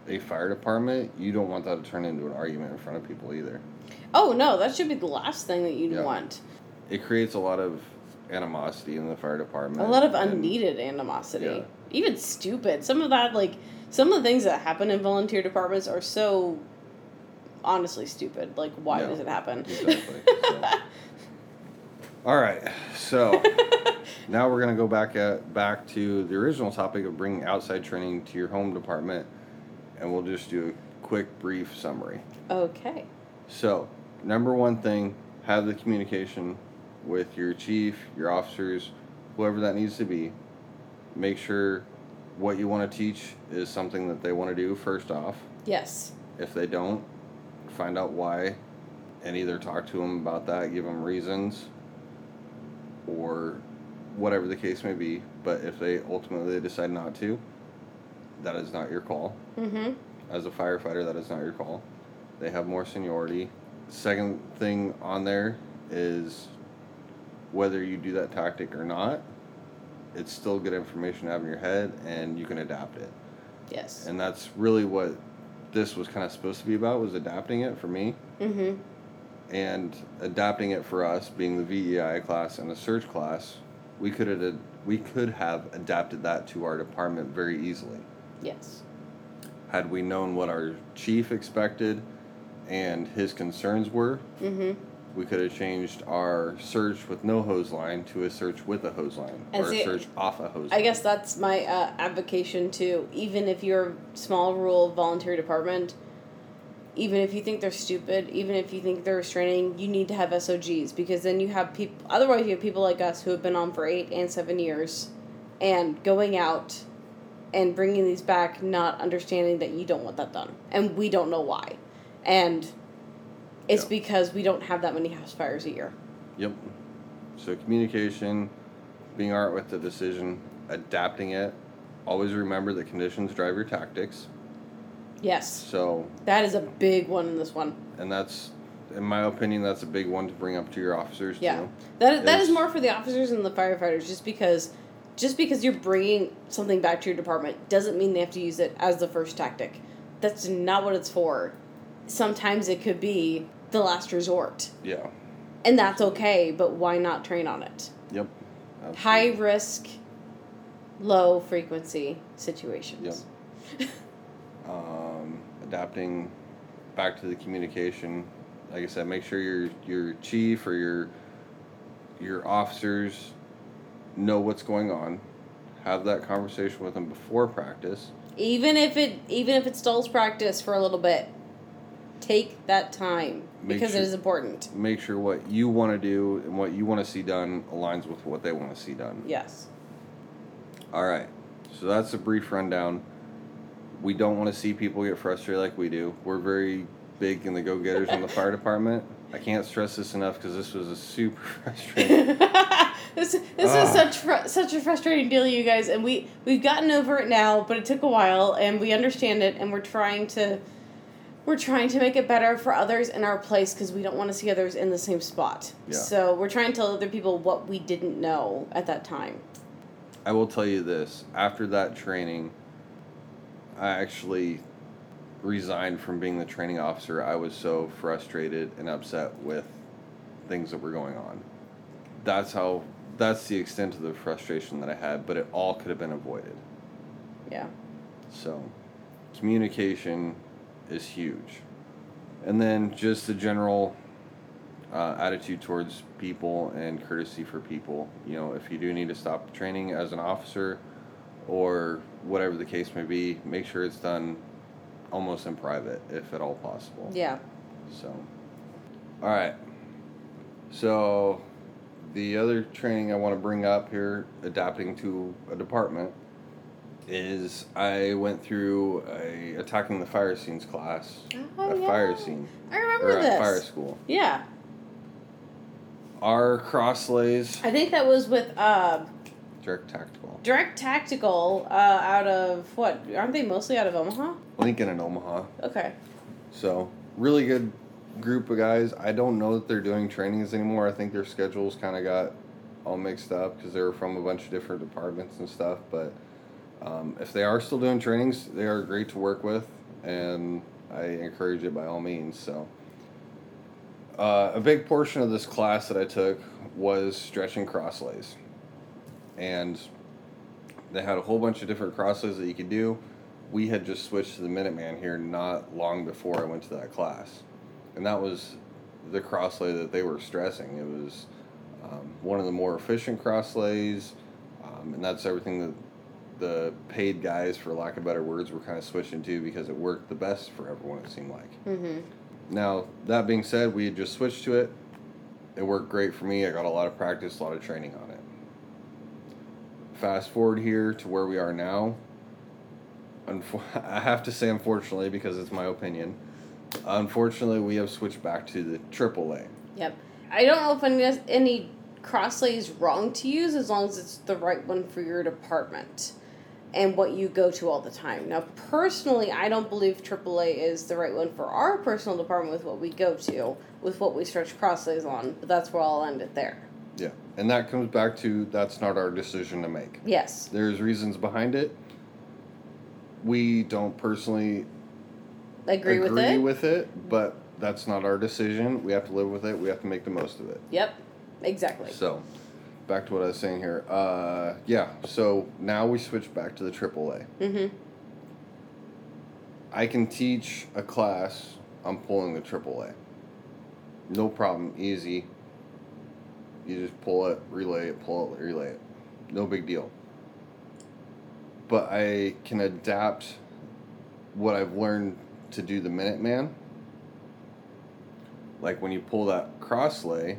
a fire department, you don't want that to turn into an argument in front of people either. oh, no, that should be the last thing that you'd Yeah. want. It creates a lot of animosity in the fire department. A lot of and- unneeded animosity. Yeah. Even stupid. Some of that, like, some of the things that happen in volunteer departments are so honestly stupid. Like, why Yeah. does it happen? Exactly. [LAUGHS] So. All right, so [LAUGHS] now we're gonna go back at back to the original topic of bringing outside training to your home department, and we'll just do a quick, brief summary. okay. So, number one thing, have the communication with your chief, your officers, whoever that needs to be. Make sure what you want to teach is something that they want to do first off. Yes. If they don't, find out why and either talk to them about that, give them reasons, or whatever the case may be. But if they ultimately decide not to, that is not your call. Mm-hmm. As a firefighter, that is not your call. They have more seniority. Second thing on there is whether you do that tactic or not, it's still good information to have in your head and you can adapt it. Yes. And that's really what this was kind of supposed to be about was adapting it for me Mm-hmm. and adapting it for us being the VEI class and the search class we could have we could have adapted that to our department very easily Yes. had we known what our chief expected and his concerns were Mm-hmm. we could have changed our search with no hose line to a search with a hose line And or see, a search off a hose I line guess that's my uh, advocation too. Even if you're a small rural volunteer department, even if you think they're stupid, even if you think they're restraining, you need to have SOGs because then you have people. Otherwise, you have people like us who have been on for eight and seven years, and going out and bringing these back, not understanding that you don't want that done, and we don't know why, and it's Yeah. because we don't have that many house fires a year. Yep. So communication, being alright with the decision, adapting it. Always remember that conditions drive your tactics. Yes, So, that is a big one in this one. and that's, in my opinion, that's a big one to bring up to your officers Yeah. too. That that is more for the officers and the firefighters, just because, just because you're bringing something back to your department doesn't mean they have to use it as the first tactic. That's not what it's for. Sometimes it could be the last resort, Yeah. and that's okay. But why not train on it? Yep. High risk, low frequency situations. [LAUGHS] um, adapting back to the communication. Like I said, make sure your your chief or your your officers know what's going on. Have that conversation with them before practice. Even if it even if it stalls practice for a little bit, Take that time Make because sure- it is important. Make sure what you want to do and what you want to see done aligns with what they want to see done. Yes. All right. So that's a brief rundown. We don't want to see people get frustrated like we do. We're very big in the go getters in the fire [LAUGHS] department. I can't stress this enough because this was a super [LAUGHS] frustrating. [LAUGHS] this this Ah. is such fr- such a frustrating deal, you guys, and we we've gotten over it now, but it took a while, and we understand it, and we're trying to we're trying to make it better for others in our place because we don't want to see others in the same spot. Yeah. So we're trying to tell other people what we didn't know at that time. I will tell you this after that training, I actually resigned from being the training officer. I was so frustrated and upset with things that were going on. That's how, that's the extent of the frustration that I had, but it all could have been avoided. Yeah. So, communication is huge. And then just the general uh, attitude towards people and courtesy for people. You know, if you do need to stop training as an officer or whatever the case may be, make sure it's done almost in private if at all possible. Yeah. So, all right. So, the other training I want to bring up here, adapting to a department, is I went through a attacking the fire scenes class Oh, at yeah. fire scene I remember or at this. fire school. Yeah. Our crosslays, I think that was with uh, direct tactical, Direct Tactical uh, out of what? Aren't they mostly out of Omaha? Lincoln and Omaha. Okay. So really good group of guys. I don't know that they're doing trainings anymore. I think their schedules kind of got all mixed up because they were from a bunch of different departments and stuff. But um, if they are still doing trainings, they are great to work with, and I encourage it by all means. So. Uh, a big portion of this class that I took was stretching crosslays. And they had a whole bunch of different crosslays that you could do. We had just switched to the Minuteman here not long before I went to that class. And that was the crosslay that they were stressing. It was um, one of the more efficient crosslays, um, and that's everything that the paid guys, for lack of better words, were kind of switching to because it worked the best for everyone, it seemed like. Mm-hmm. Now, that being said, we had just switched to it. It worked great for me. I got a lot of practice, a lot of training on it. Fast forward here to where we are now. [LAUGHS] I have to say, unfortunately, because it's my opinion. Unfortunately, we have switched back to the AAA. Yep. I don't know if any, any crosslay is wrong to use as long as it's the right one for your department and what you go to all the time. Now, personally, I don't believe AAA is the right one for our personal department with what we go to, with what we stretch crosslays on, but that's where I'll end it there. Yeah, and that comes back to that's not our decision to make. Yes. There's reasons behind it. We don't personally Agree, with it? with it, but that's not our decision. We have to live with it. We have to make the most of it. Yep. Exactly. So, back to what I was saying here. Uh, yeah. So now we switch back to the AAA. Mm-hmm. I can teach a class I'm pulling the AAA. No problem. Easy. You just pull it, relay it, pull it, relay it. No big deal. But I can adapt what I've learned to do the Minuteman. Like when you pull that crosslay,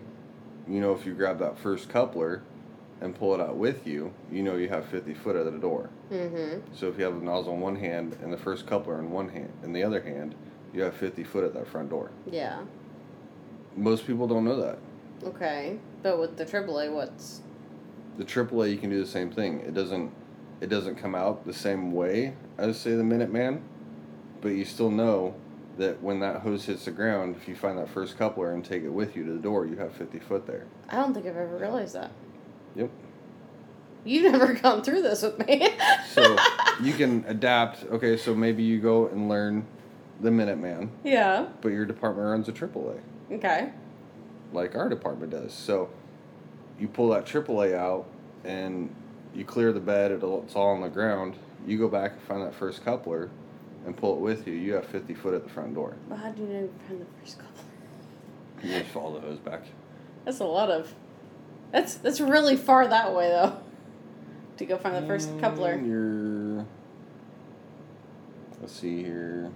you know, if you grab that first coupler and pull it out with you, you know you have 50 foot out of the door. Mm-hmm. So if you have the nozzle in one hand and the first coupler in one hand, in the other hand, you have 50 foot at that front door. Yeah. Most people don't know that. Okay. But with the AAA, what's The AAA, you can do the same thing. It doesn't, it doesn't come out the same way as say the Minuteman, but you still know that when that hose hits the ground, if you find that first coupler and take it with you to the door, you have 50 foot there. I don't think I've ever realized that. Yep. You've never [LAUGHS] gone through this with me. So [LAUGHS] you can adapt. Okay, so maybe you go and learn the Minuteman, yeah. but your department runs a AAA. Okay. like our department does. So you pull that AAA out and you clear the bed, it'll, it's all on the ground. You go back and find that first coupler and pull it with you. You have 50 foot at the front door. Well, how do you know the first couple? You just follow the hose back. That's a lot of. That's that's really far that way though. To go find the first coupler. Mm, You're. Let's see here.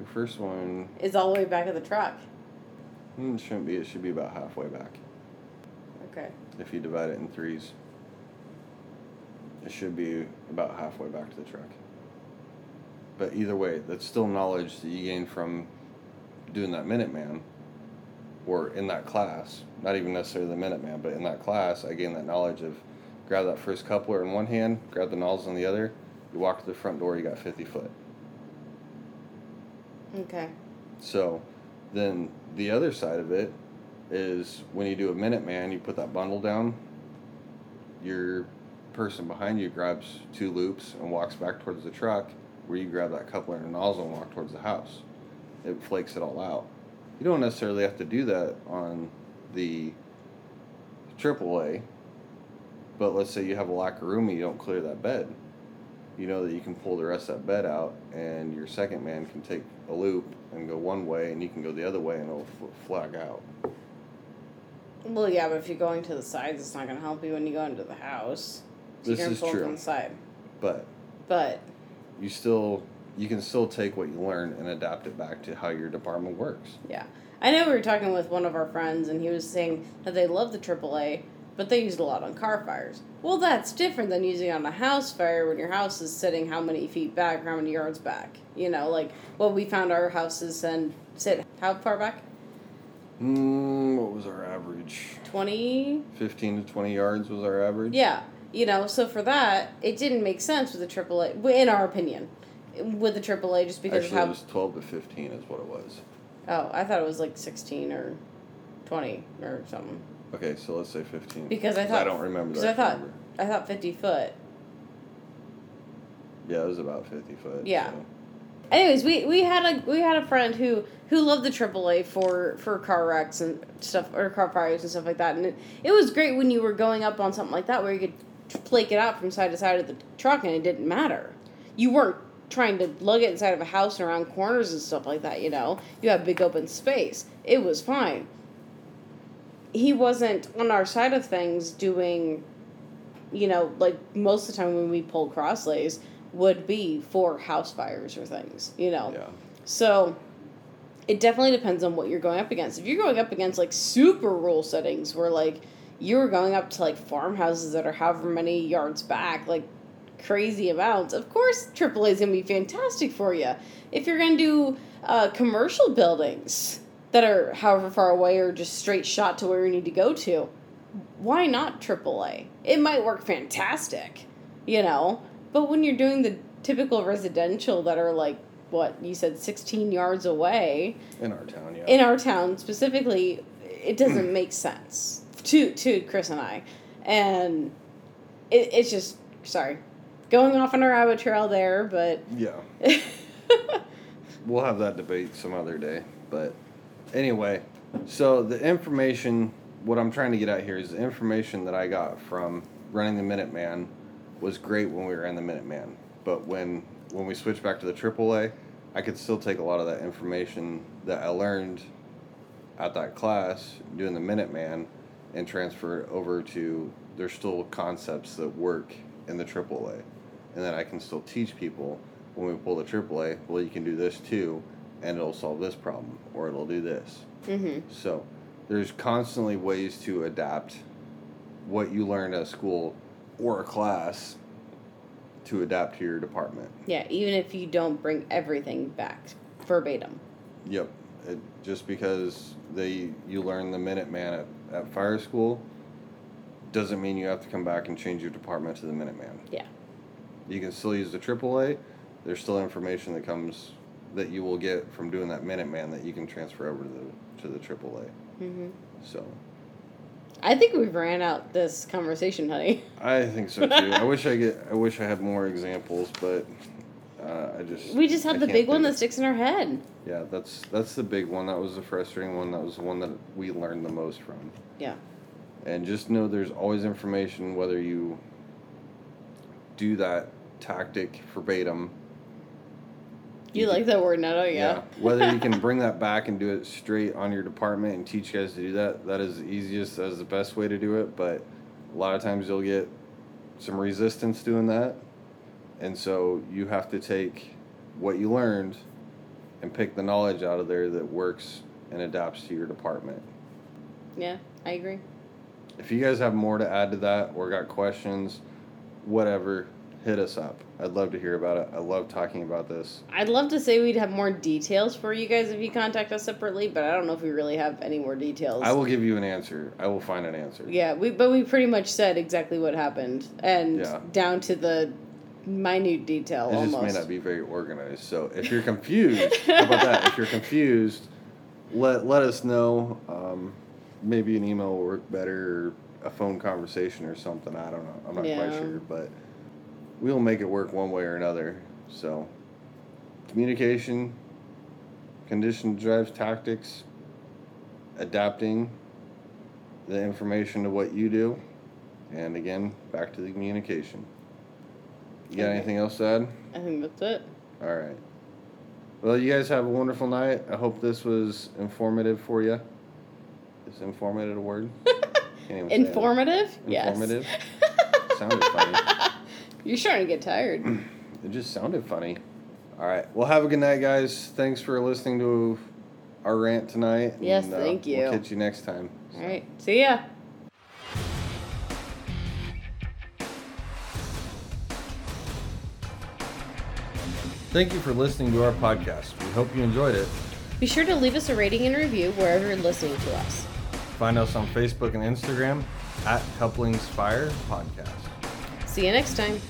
The first one is all the way back of the truck. It shouldn't be. It should be about halfway back. Okay. If you divide it in threes, it should be about halfway back to the truck. But either way, that's still knowledge that you gain from doing that Minuteman or in that class. Not even necessarily the Minuteman, but in that class, I gained that knowledge of grab that first coupler in one hand, grab the nozzle in the other, you walk to the front door, you got 50 foot. Okay. So then the other side of it is when you do a Minuteman, you put that bundle down, your person behind you grabs two loops and walks back towards the truck where you grab that coupler and nozzle and walk towards the house. It flakes it all out. You don't necessarily have to do that on the AAA, but let's say you have a lack of room and you don't clear that bed. You know that you can pull the rest of that bed out, and your second man can take a loop and go one way, and you can go the other way, and it'll f- flag out. Well, yeah, but if you're going to the sides, it's not going to help you when you go into the house. So This is pull true. from the side. But But you still you can still take what you learn and adapt it back to how your department works. yeah, I know we were talking with one of our friends, and he was saying that they love the AAA, but they use it a lot on car fires. Well, that's different than using it on a house fire when your house is sitting how many feet back, or how many yards back. You know, like what we found our houses and sit how far back? Mm, what was our average? Twenty. Fifteen to twenty yards was our average. Yeah, you know, so for that, it didn't make sense with the AAA, in our opinion, with the AAA, just because Actually, of it was twelve to fifteen is what it was. Oh, I thought it was like sixteen or twenty or something. Okay, so let's say fifteen. Because I thought- I don't remember Because I thought number. I thought fifty foot. Yeah, it was about fifty foot. Yeah. so. Anyways, we, we had a we had a friend who who loved the AAA for for car wrecks and stuff or car fires and stuff like that, and it, it was great when you were going up on something like that where you could flake it out from side to side of the truck and it didn't matter. You weren't trying to lug it inside of a house and around corners and stuff like that. You know, you have big open space. It was fine. He wasn't on our side of things doing, you know, like most of the time when we pulled cross lays would be for house fires or things, you know. Yeah. So it definitely depends on what you're going up against. If you're going up against like super rule settings where like you're going up to like farmhouses that are however many yards back, like crazy amounts, of course AAA is gonna be fantastic for you. If you're gonna do uh, commercial buildings that are however far away or just straight shot to where you need to go to, why not AAA? It might work fantastic, you know. But when you're doing the typical residential that are like what you said 16 yards away In our town, yeah. in our town specifically, it doesn't [CLEARS THROAT] make sense to to Chris and I, and it, it's just sorry, going off on a rabbit trail there, but yeah. [LAUGHS] We'll have that debate some other day. But anyway, so the information, what I'm trying to get out here is the information that I got from running the Minuteman was great when we were in the Minuteman. But when when we switched back to the AAA, I could still take a lot of that information that I learned at that class doing the Minuteman and transfer it over to there's still concepts that work in the AAA. And then I can still teach people when we pull the AAA, well, you can do this too, and it'll solve this problem, or it'll do this. hmm So there's constantly ways to adapt what you learned at school or a class to adapt to your department. yeah, even if you don't bring everything back verbatim. Yep. It, just because they you learn the Minuteman at, at fire school doesn't mean you have to come back and change your department to the Minuteman. Yeah. You can still use the AAA. There's still information that comes that you will get from doing that Minuteman that you can transfer over to the to the AAA. hmm So I think we've ran out this conversation, honey. I think so too. I wish I get I wish I had more examples, but uh, I just We just I had the big one think that sticks in our head. Yeah, that's that's the big one. That was the frustrating one. That was the one that we learned the most from. Yeah. And just know there's always information whether you do that tactic verbatim. You like that word, Neto? Yeah. Whether you can [LAUGHS] bring that back and do it straight on your department and teach guys to do that, that is the easiest, that is the best way to do it. But a lot of times you'll get some resistance doing that. And so you have to take what you learned and pick the knowledge out of there that works and adapts to your department. Yeah, I agree. If you guys have more to add to that or got questions, whatever, hit us up. I'd love to hear about it. I love talking about this. I'd love to say we'd have more details for you guys if you contact us separately, but I don't know if we really have any more details. I will give you an answer. I will find an answer. Yeah, we but we pretty much said exactly what happened and Yeah. down to the minute detail It almost. just may not be very organized. So if you're confused, [LAUGHS] about that? If you're confused, let let us know. Um, maybe an email will work better, a phone conversation or something. I don't know. I'm not quite sure, but we'll make it work one way or another. So communication, condition drives tactics, adapting the information to what you do, and again back to the communication. You got anything else to add? I think that's it. All right. Well, you guys have a wonderful night. I hope this was informative for you. Is informative a word? [LAUGHS] Can't even say it. Informative? Informative? Yes. [LAUGHS] Sounded funny. You're starting to get tired. [CLEARS THROAT] It just sounded funny. All right. Well, have a good night, guys. Thanks for listening to our rant tonight. Yes, uh, thank you. We'll catch you next time. All right. See ya. Thank you for listening to our podcast. We hope you enjoyed it. Be sure to leave us a rating and review wherever you're listening to us. Find us on Facebook and Instagram at Couplings Fire Podcast. See you next time.